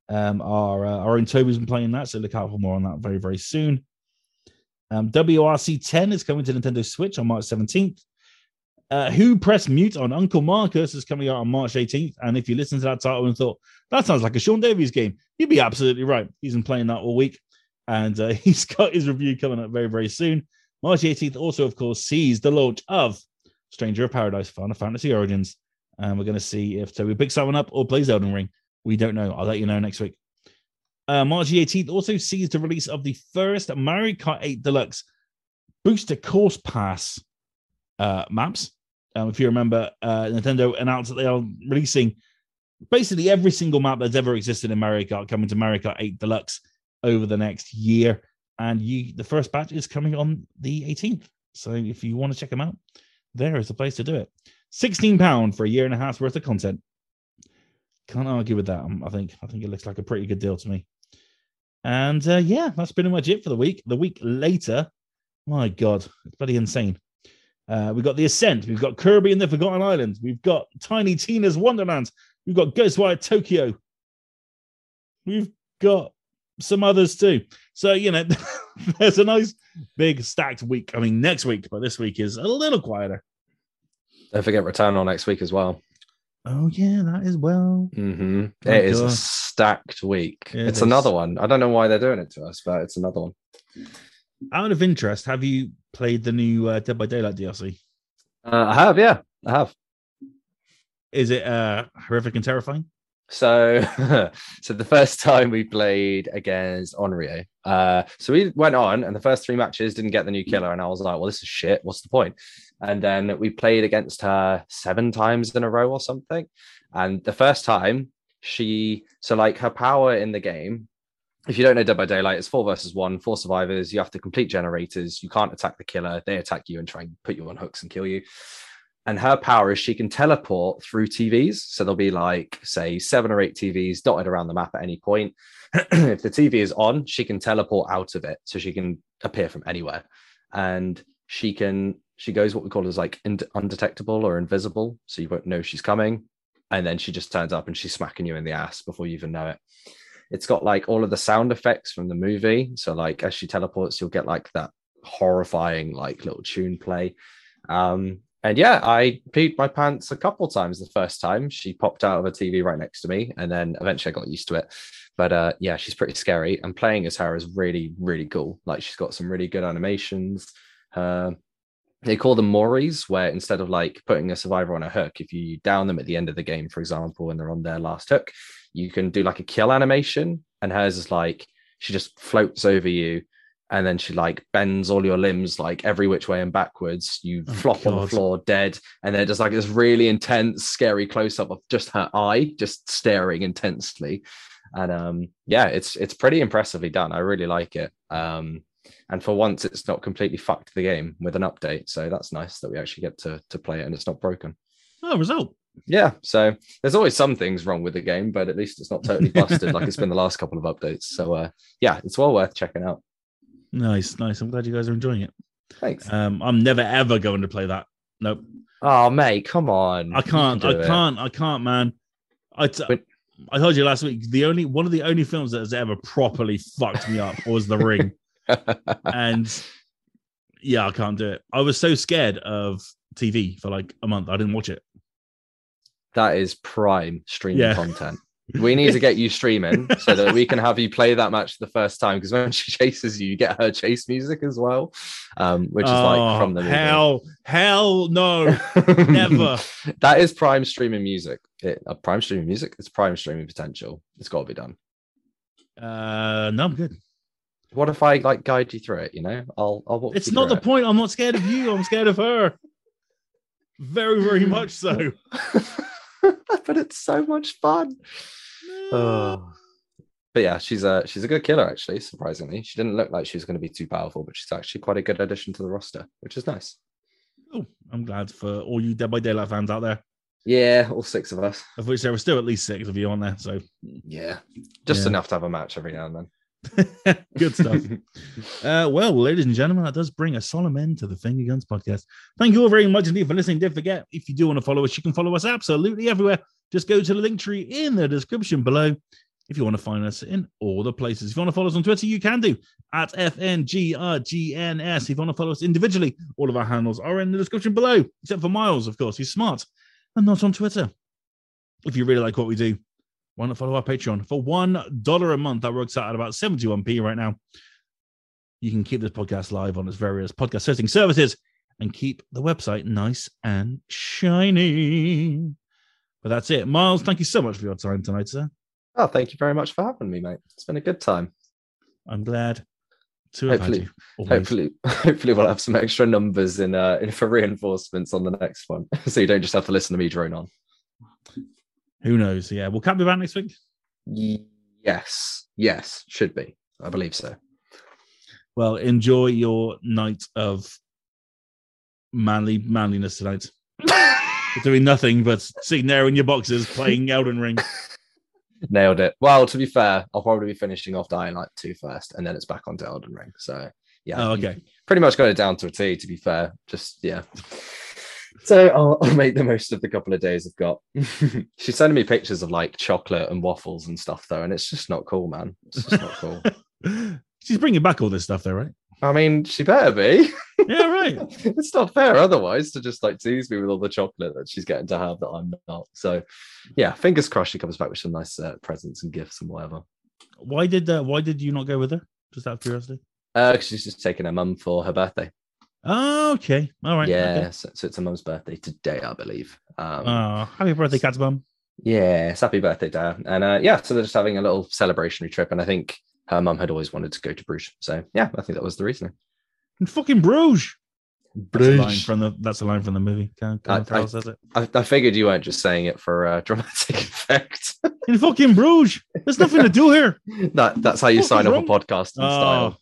Um, our uh, our own Toby's been playing that, so look out for more on that very, very soon. Um, WRC 10 is coming to Nintendo Switch on March 17th. Uh, Who Pressed Mute on Uncle Marcus is coming out on March 18th. And if you listen to that title and thought, that sounds like a Sean Davies game, you'd be absolutely right. He's been playing that all week. And uh, he's got his review coming up very, very soon. March 18th also, of course, sees the launch of Stranger of Paradise Final Fantasy Origins. And we're going to see if Toby picks that one up or plays Elden Ring. We don't know. I'll let you know next week. Uh, March 18th also sees the release of the first Mario Kart 8 Deluxe Booster Course Pass uh, maps. Um, if you remember, uh, Nintendo announced that they are releasing basically every single map that's ever existed in Mario Kart coming to Mario Kart 8 Deluxe over the next year. And you, the first batch is coming on the 18th. So if you want to check them out, there is the place to do it. £16 for a year and a half's worth of content. Can't argue with that. Um, I think I think it looks like a pretty good deal to me. And uh, yeah, that's pretty much it for the week. The week later, my God, it's bloody insane. Uh, we've got The Ascent. We've got Kirby and the Forgotten Islands. We've got Tiny Tina's Wonderland. We've got Ghostwire Tokyo. We've got some others too. So, you know, there's a nice big stacked week. I mean, next week, but this week is a little quieter. Don't forget Returnal next week as well. Oh, yeah, that is well. Mm-hmm. Oh, it is a stacked week. It it's is. another one. I don't know why they're doing it to us, but it's another one. Out of interest, have you played the new uh, Dead by Daylight DLC? Uh, I have, yeah, I have. Is it uh, horrific and terrifying? So, so the first time we played against Onryo, uh, so we went on, and the first three matches didn't get the new killer, and I was like, "Well, this is shit. What's the point?" And then we played against her seven times in a row or something. And the first time, she so like her power in the game. If you don't know Dead by Daylight, it's four versus one, four survivors. You have to complete generators. You can't attack the killer. They attack you and try and put you on hooks and kill you. And her power is she can teleport through TVs. So there'll be like, say, seven or eight TVs dotted around the map at any point. if the TV is on, she can teleport out of it. So she can appear from anywhere. And she can, she goes what we call as like undetectable or invisible. So you won't know she's coming. And then she just turns up and she's smacking you in the ass before you even know it. It's got like all of the sound effects from the movie. So like as she teleports, you'll get like that horrifying like little tune play. Um, and yeah, I peed my pants a couple times the first time. She popped out of a TV right next to me, and then eventually I got used to it. But uh, yeah, she's pretty scary, and playing as her is really, really cool. Like she's got some really good animations. Uh, they call them Moris, where instead of like putting a survivor on a hook, if you down them at the end of the game, for example, and they're on their last hook, you can do like a kill animation. And hers is like she just floats over you and then she like bends all your limbs like every which way and backwards. You Oh, flop on the floor dead, and then just like this really intense, scary close up of just her eye, just staring intensely. And um, yeah, it's it's pretty impressively done. I really like it. Um, and for once, it's not completely fucked the game with an update, so that's nice that we actually get to to play it and it's not broken. Oh, result. Yeah, so there's always some things wrong with the game, but at least it's not totally busted like it's been the last couple of updates. So uh, yeah, it's well worth checking out. Nice, nice. I'm glad you guys are enjoying it. Thanks. Um, I'm never ever going to play that. Nope. Oh mate, come on. I can't. can I it. can't. I can't, man. I, t- But- I told you last week. The only one of the only films that has ever properly fucked me up was The Ring, and yeah, I can't do it. I was so scared of TV for like a month. I didn't watch it. that is prime streaming Yeah. content. We need to get you streaming so that we can have you play that match the first time. Because when she chases you, you get her chase music as well, um, which is like Oh, from the movie. hell, hell, no, never. that is prime streaming music. It, uh, prime streaming music. It's prime streaming potential. It's got to be done. Uh, no, I'm good. What if I like guide you through it? You know, I'll I'll walk It's not the through point. I'm not scared of you. I'm scared of her. Very, very much so. but it's so much fun. Oh. But yeah, she's a she's a good killer actually. Surprisingly, she didn't look like she was going to be too powerful, but she's actually quite a good addition to the roster, which is nice. Oh, I'm glad for all you Dead by Daylight fans out there, Yeah, all six of us. of which there were still at least six of you on there. So Yeah, just Yeah. enough to have a match every now and then. good stuff. Uh, well, ladies and gentlemen, that does bring a solemn end to the Finger Guns podcast. Thank you all very much indeed for listening. Don't forget, if you do want to follow us, you can follow us absolutely everywhere. Just go to the link tree in the description below. If you want to find us in all the places, if you want to follow us on Twitter, you can do at FNGRGNS. If you want to follow us individually, all of our handles are in the description below, except for Miles, of course. He's smart and not on Twitter. If you really like what we do, why not follow our Patreon for one dollar a month? That works out at about 71p right now. You can keep this podcast live on its various podcast hosting services and keep the website nice and shiny. But that's it. Miles, thank you so much for your time tonight, sir. Oh, thank you very much for having me, mate. It's been a good time. I'm glad to have Hopefully- you. Hopefully, hopefully we'll have some extra numbers in uh in for reinforcements on the next one, so you don't just have to listen to me drone on. Who knows? Yeah, will Kat be back next week? Yes, yes, should be. I believe so. Well, enjoy your night of manly manliness tonight. Doing nothing but sitting there in your boxes playing Elden Ring. Nailed it. Well, to be fair, I'll probably be finishing off Dying Light 2 first, and then it's back onto Elden Ring. So yeah, Oh, okay. pretty much got it down to a T. To be fair, just yeah. So I'll, I'll make the most of the couple of days I've got. She's sending me pictures of like chocolate and waffles and stuff though, and it's just not cool, man. It's just not cool. She's bringing back all this stuff, though, right? I mean, she better be. Yeah, right. it's not fair otherwise to just like tease me with all the chocolate that she's getting to have that I'm not. So, yeah, fingers crossed she comes back with some nice uh, presents and gifts and whatever. Why did uh, Why did you not go with her? Just out of curiosity. Uh, 'cause she's just taking her mum for her birthday. Oh, okay. All right. yeah, okay. so, so it's her mum's birthday today, I believe. Um, Oh, happy birthday, Kat's Bum. yeah, happy birthday, Dad. And uh, yeah, so they're just having a little celebrationary trip. And I think her mum had always wanted to go to Bruges. So yeah, I think that was the reason. In fucking Bruges. That's a line Bruges. from the. That's a line from the movie. Colin I- I- says it. I, I figured you weren't just saying it for uh, dramatic effect. In fucking Bruges. There's nothing to do here. that that's how you sign up a podcast in Oh, style.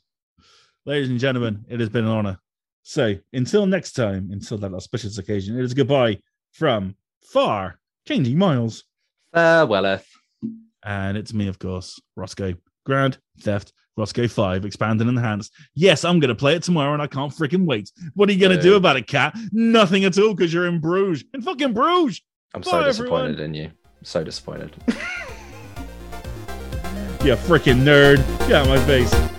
ladies and gentlemen, it has been an honor. So until next time, until that auspicious occasion, it is goodbye from far changing miles. Farewelleth. And it's me, of course, Rossko. Grand Theft Rossko 5, expanded and enhanced. Yes, I'm going to play it tomorrow and I can't freaking wait. What are you going to do about it, Kat? Nothing at all because you're in Bruges. In fucking Bruges. I'm so disappointed everyone. in you. So disappointed. You freaking nerd. Get out of my face.